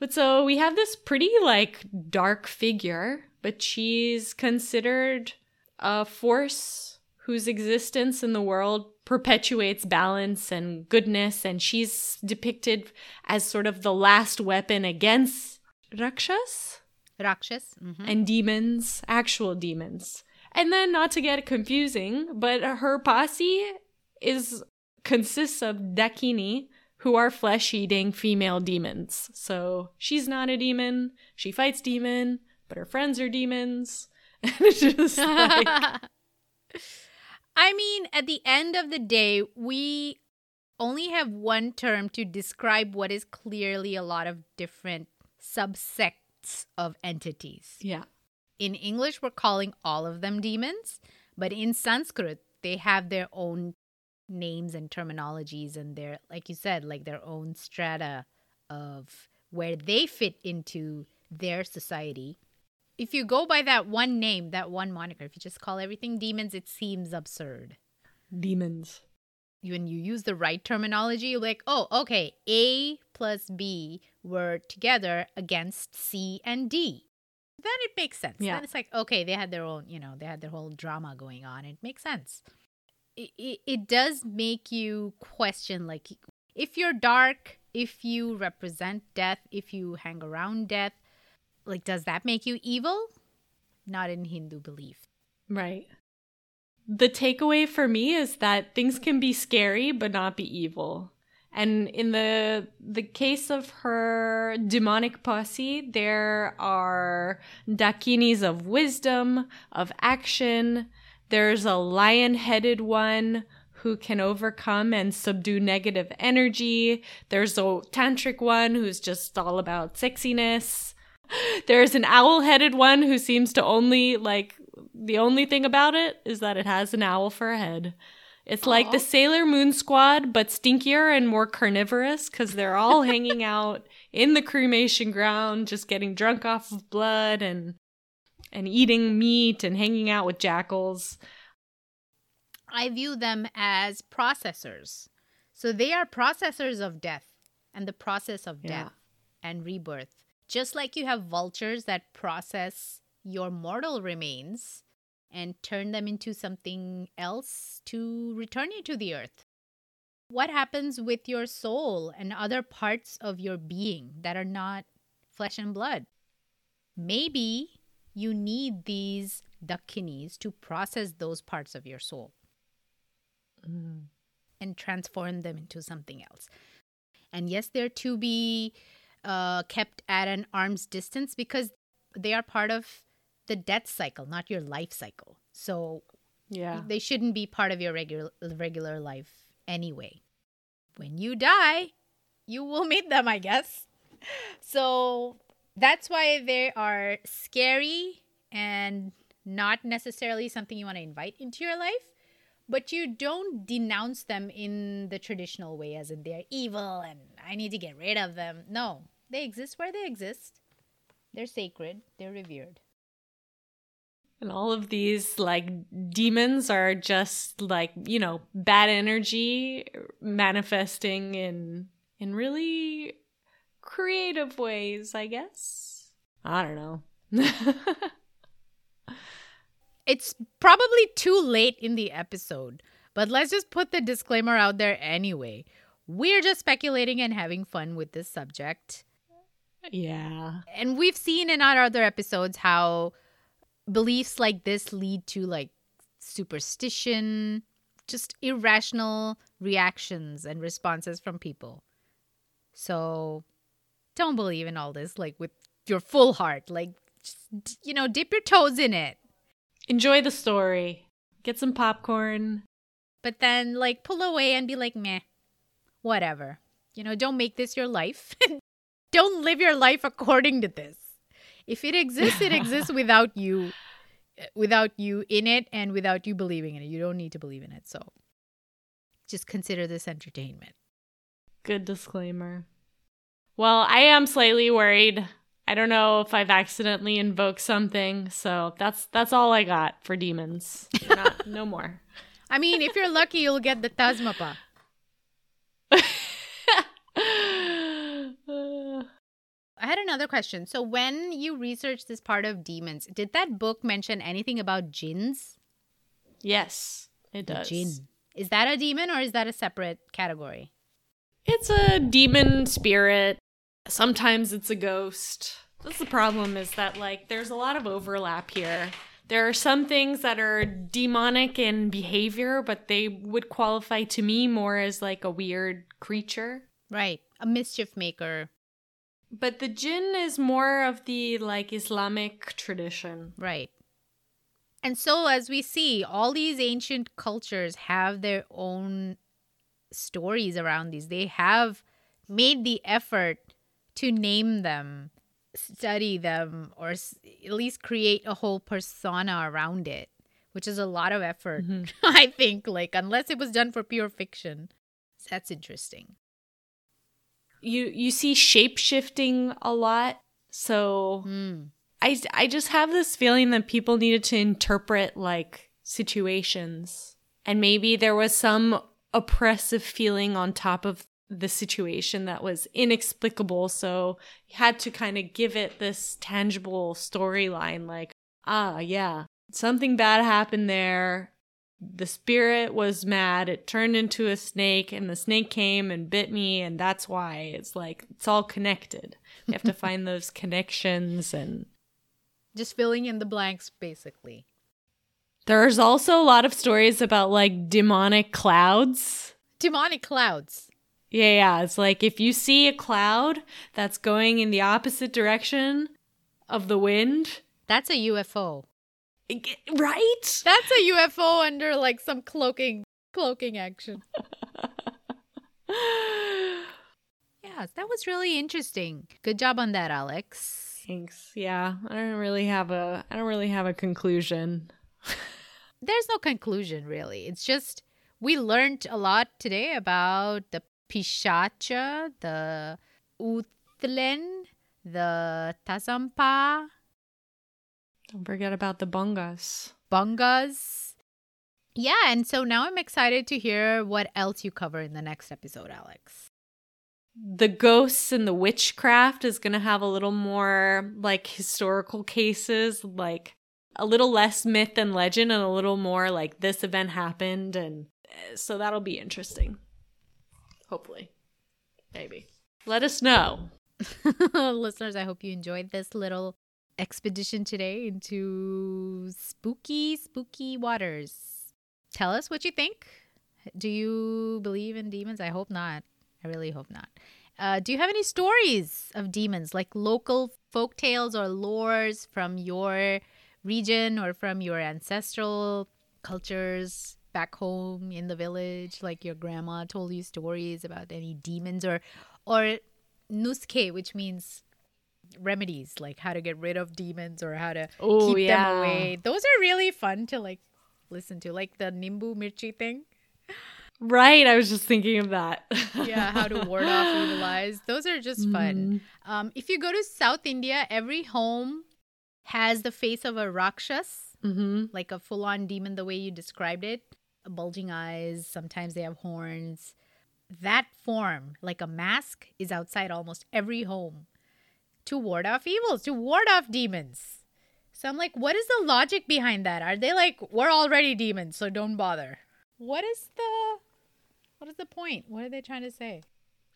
But so we have this pretty like dark figure, but she's considered a force whose existence in the world perpetuates balance and goodness, and she's depicted as sort of the last weapon against Rakshas Rakshas. Mm-hmm. and demons, actual demons. And then not to get confusing, but her posse is consists of Dakini, who are flesh-eating female demons. So she's not a demon. She fights demon, but her friends are demons. *laughs* And it's just like *laughs* I mean, at the end of the day, we only have one term to describe what is clearly a lot of different subsects of entities. yeah. In English, we're calling all of them demons, but in Sanskrit, they have their own names and terminologies and their, like you said, like their own strata of where they fit into their society. If you go by that one name, that one moniker, if you just call everything demons, it seems absurd. Demons. When you use the right terminology, you're like, oh, okay, A plus B were together against C and D. Then it makes sense. Yeah. Then it's like, okay, they had their own, you know, they had their whole drama going on. It makes sense. It, it, it does make you question, like, if you're dark, if you represent death, if you hang around death, like, does that make you evil? Not in Hindu belief. Right. The takeaway for me is that things can be scary but not be evil. And in the the case of her demonic posse, there are dakinis of wisdom, of action. There's a lion-headed one who can overcome and subdue negative energy. There's a tantric one who's just all about sexiness. *laughs* There's an owl-headed one who seems to only like the only thing about it is that it has an owl for a head. It's like the Sailor Moon squad, but stinkier and more carnivorous because they're all *laughs* hanging out in the cremation ground, just getting drunk off of blood and and eating meat and hanging out with jackals. I view them as processors. So they are processors of death and the process of Yeah. death and rebirth. Just like you have vultures that process your mortal remains and turn them into something else to return you to the earth. What happens with your soul and other parts of your being that are not flesh and blood? Maybe you need these dakinis to process those parts of your soul and transform them into something else. And yes, they're to be uh, kept at an arm's distance because they are part of the death cycle, not your life cycle. So Yeah. they shouldn't be part of your regular regular life anyway. When you die, you will meet them, I guess. So that's why they are scary and not necessarily something you want to invite into your life. But you don't denounce them in the traditional way, as in they're evil and I need to get rid of them. No, they exist where they exist. They're sacred, they're revered. And all of these like demons are just like, you know, bad energy manifesting in in really creative ways, I guess. I don't know. *laughs* it's probably too late in the episode, but let's just put the disclaimer out there anyway. We're just speculating and having fun with this subject. Yeah. And we've seen in our other episodes how beliefs like this lead to like superstition, just irrational reactions and responses from people. So don't believe in all this like with your full heart. Like, just, you know, dip your toes in it. Enjoy the story. Get some popcorn. But then, like, pull away and be like, meh, whatever. You know, don't make this your life. *laughs* don't live your life according to this. If it exists, it *laughs* exists without you eh, without you in it and without you believing in it. You don't need to believe in it. So just consider this entertainment. Good disclaimer. Well, I am slightly worried. I don't know if I've accidentally invoked something, so that's that's all I got for demons. Not, no more. *laughs* I mean, if you're lucky, you'll get the Tasmapa. I had another question. So, when you researched this part of demons, did that book mention anything about jinns? Yes, it does. Jinn. Is that a demon or is that a separate category? It's a demon spirit. Sometimes it's a ghost. That's the problem is that like there's a lot of overlap here. There are some things that are demonic in behavior, but they would qualify to me more as like a weird creature. Right. A mischief maker. But the jinn is more of the like Islamic tradition. Right. And so, as we see, all these ancient cultures have their own stories around these. They have made the effort to name them, study them, or s- at least create a whole persona around it, which is a lot of effort, Mhm. *laughs* I think. Like, unless it was done for pure fiction. That's interesting. You you see shape shifting a lot. So Hmm. I I just have this feeling that people needed to interpret like situations. And maybe there was some oppressive feeling on top of the situation that was inexplicable. So you had to kind of give it this tangible storyline like, ah, yeah, something bad happened there. The spirit was mad. It turned into a snake, and the snake came and bit me, and that's why it's like it's all connected. You have to find *laughs* those connections and Just filling in the blanks, basically. There's also a lot of stories about like demonic clouds. Demonic clouds. Yeah, yeah. It's like if you see a cloud that's going in the opposite direction of the wind, That's a UFO. It ge- right? That's a UFO under like some cloaking cloaking action. *laughs* Yes, that was really interesting. Good job on that, Alex. Thanks. Yeah, I don't really have a I don't really have a conclusion. *laughs* There's no conclusion really. It's just we learned a lot today about the Pishacha, the Uthlen, the Tazampa, Don't forget about the bungas. Bungas. Yeah, and so now I'm excited to hear what else you cover in the next episode, Alex. The ghosts and the witchcraft is going to have a little more like historical cases, like a little less myth and legend and a little more like this event happened and uh, so that'll be interesting. Hopefully. Maybe. Let us know. *laughs* Listeners, I hope you enjoyed this little expedition today into spooky, spooky waters. Tell us what you think. Do you believe in demons? I hope not. I really hope not. Uh, do you have any stories of demons, like local folk tales or lores from your region or from your ancestral cultures back home in the village? Like your grandma told you stories about any demons or or nuske, which means remedies, like how to get rid of demons or how to Oh, keep yeah. them away. Those are really fun to like listen to, like the Nimbu Mirchi thing. Right. I was just thinking of that. *laughs* Yeah, how to ward off evil eyes. Those are just fun. Um, if you go to South India, every home has the face of a rakshas, Mm-hmm. like a full on demon, the way you described it. Bulging eyes, sometimes they have horns. That form, like a mask, is outside almost every home to ward off evils, to ward off demons. So I'm like, what is the logic behind that? Are they like, we're already demons, so don't bother? What is the what is the point? What are they trying to say?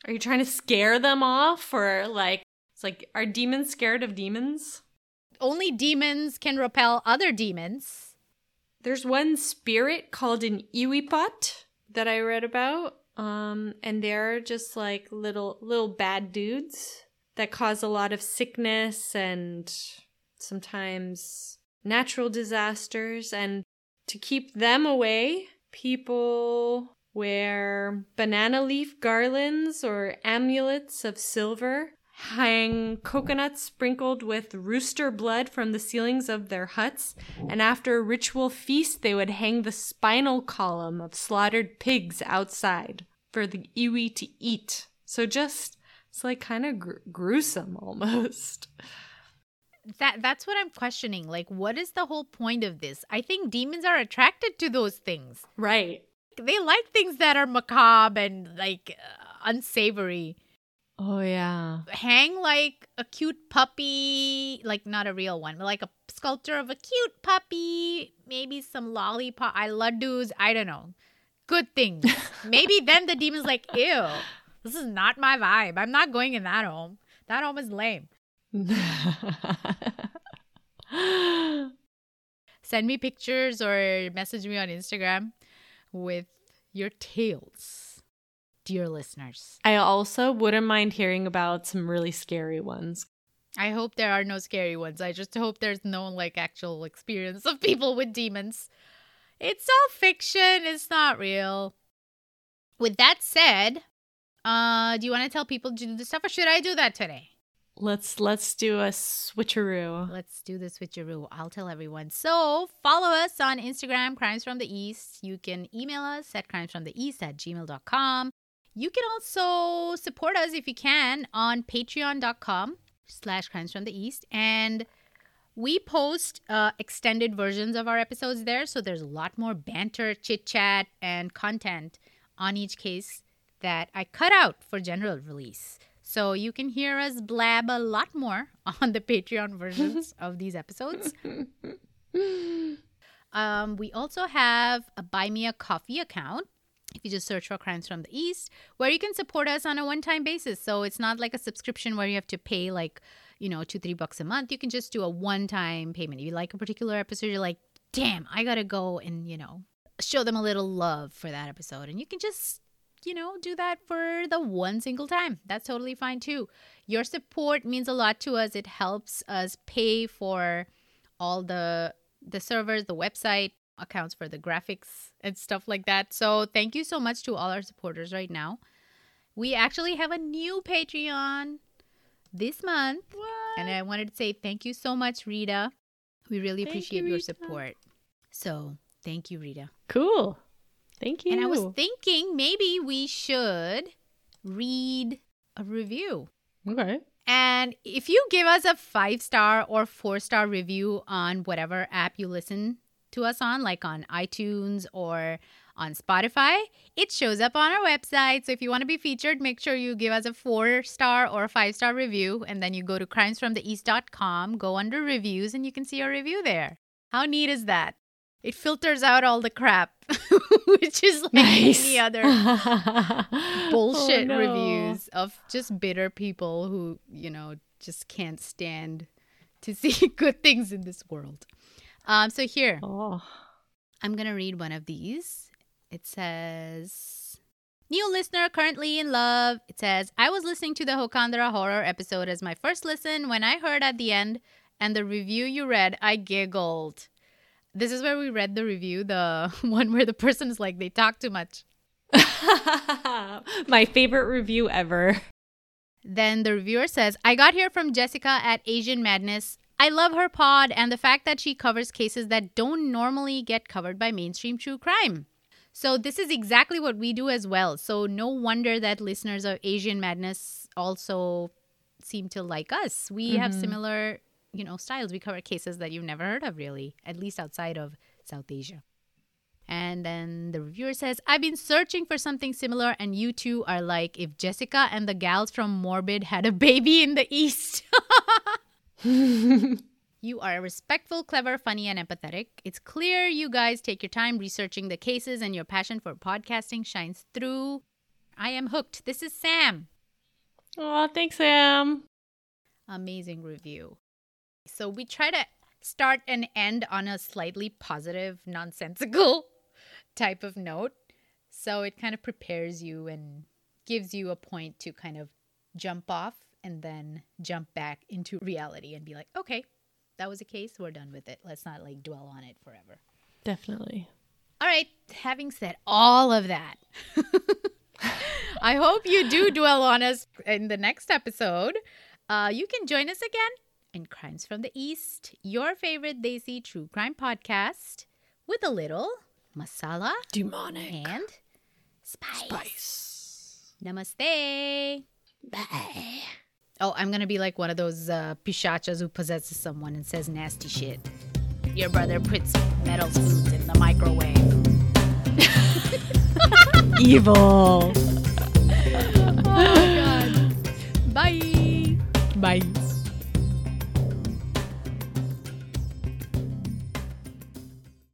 Are you trying to scare them off or like it's like are demons scared of demons? Only demons can repel other demons. There's one spirit called an Iwipot that I read about. Um and they're just like little little bad dudes that cause a lot of sickness and sometimes natural disasters and to keep them away, people wear banana leaf garlands or amulets of silver, hang coconuts sprinkled with rooster blood from the ceilings of their huts, and after a ritual feast, they would hang the spinal column of slaughtered pigs outside for the iwi to eat. So just, it's like kind of gr- gruesome almost. *laughs* That that's what I'm questioning. Like what is the whole point of this? I think demons are attracted to those things. Right. They like things that are macabre and like uh, unsavory. Oh, yeah. Hang like a cute puppy, like not a real one, but like a sculpture of a cute puppy, maybe some lollipop, I love laddus, I don't know. Good things. *laughs* maybe then the demon's like, ew, this is not my vibe. I'm not going in that home. That home is lame. *laughs* Send me pictures or message me on Instagram with your tales, dear listeners. I also wouldn't mind hearing about some really scary ones. I hope there are no scary ones. I just hope there's no like actual experience of people with demons. It's all fiction, it's not real. With that said, uh do you want to tell people to do the stuff or should I do that today? Let's let's do a switcheroo. Let's do the switcheroo. I'll tell everyone. So follow us on Instagram, Crimes from the East. You can email us at crimesfromtheeast at gmail.com. You can also support us if you can on patreon.com slash crimes from the east. And we post uh, extended versions of our episodes there. So there's a lot more banter, chit chat, and content on each case that I cut out for general release. So you can hear us blab a lot more *laughs* on the Patreon versions of these episodes. *laughs* Um, we also have a Buy Me a Coffee account. If you just search for Crimes from the East, where you can support us on a one time basis. So it's not like a subscription where you have to pay like, you know, two, three bucks a month. You can just do a one time payment. If you like a particular episode, you're like, damn, I gotta go and, you know, show them a little love for that episode. And you can just, you know, do that for the one single time. That's totally fine too. Your support means a lot to us. It helps us pay for all the the servers, the website, accounts for the graphics and stuff like that. So thank you so much to all our supporters right now. We actually have a new Patreon this month. And I wanted to say thank you so much, Rita. We really Thank appreciate you, your Rita. support. So thank you, Rita. Cool. Thank you. And I was thinking maybe we should read a review. okay. And if you give us a five star or four star review on whatever app you listen to us on, like on iTunes or on Spotify, it shows up on our website. So if you want to be featured, make sure you give us a four star or a five star review. And then you go to crimesfromtheeast.com, go under reviews, and you can see our review there. How neat is that? It filters out all the crap, *laughs* which is like Nice. any other *laughs* bullshit Oh, no. reviews of just bitter people who, you know, just can't stand to *laughs* see good things in this world. Um, so here, Oh. I'm going to read one of these. It says, New listener currently in love. It says, I was listening to the Hokandra horror episode as my first listen. When I heard at the end and the review you read, I giggled. This is where we read the review, the *laughs* one where the person is like, they talk too much. *laughs* My favorite review ever. Then the reviewer says, I got here from Jessica at Asian Madness. I love her pod and the fact that she covers cases that don't normally get covered by mainstream true crime. So, this is exactly what we do as well. So, no wonder that listeners of Asian Madness also seem to like us. We mm-hmm. have similar, you know, styles. We cover cases that you've never heard of, really, at least outside of South Asia. And then the reviewer says, I've been searching for something similar, and you two are like if Jessica and the gals from Morbid had a baby in the East. *laughs* you are respectful, clever, funny, and empathetic. It's clear you guys take your time researching the cases, and your passion for podcasting shines through. I am hooked. This is Sam. Oh, thanks, Sam. Amazing review. So we try to start and end on a slightly positive, nonsensical *laughs* type of note. So it kind of prepares you and gives you a point to kind of jump off and then jump back into reality and be like, okay, that was a case. We're done with it. Let's not like dwell on it forever. Definitely. All right. Having said all of that, *laughs* I hope you do dwell on us in the next episode. Uh, you can join us again in Crimes from the East, your favorite Desi true crime podcast, with a little masala, demonic, and spice. spice. Namaste. Bye. Oh, I'm gonna be like one of those uh, pisachas who possesses someone and says nasty shit. Your brother puts metal spoons in the microwave. *laughs* Evil. oh god. Bye. Bye.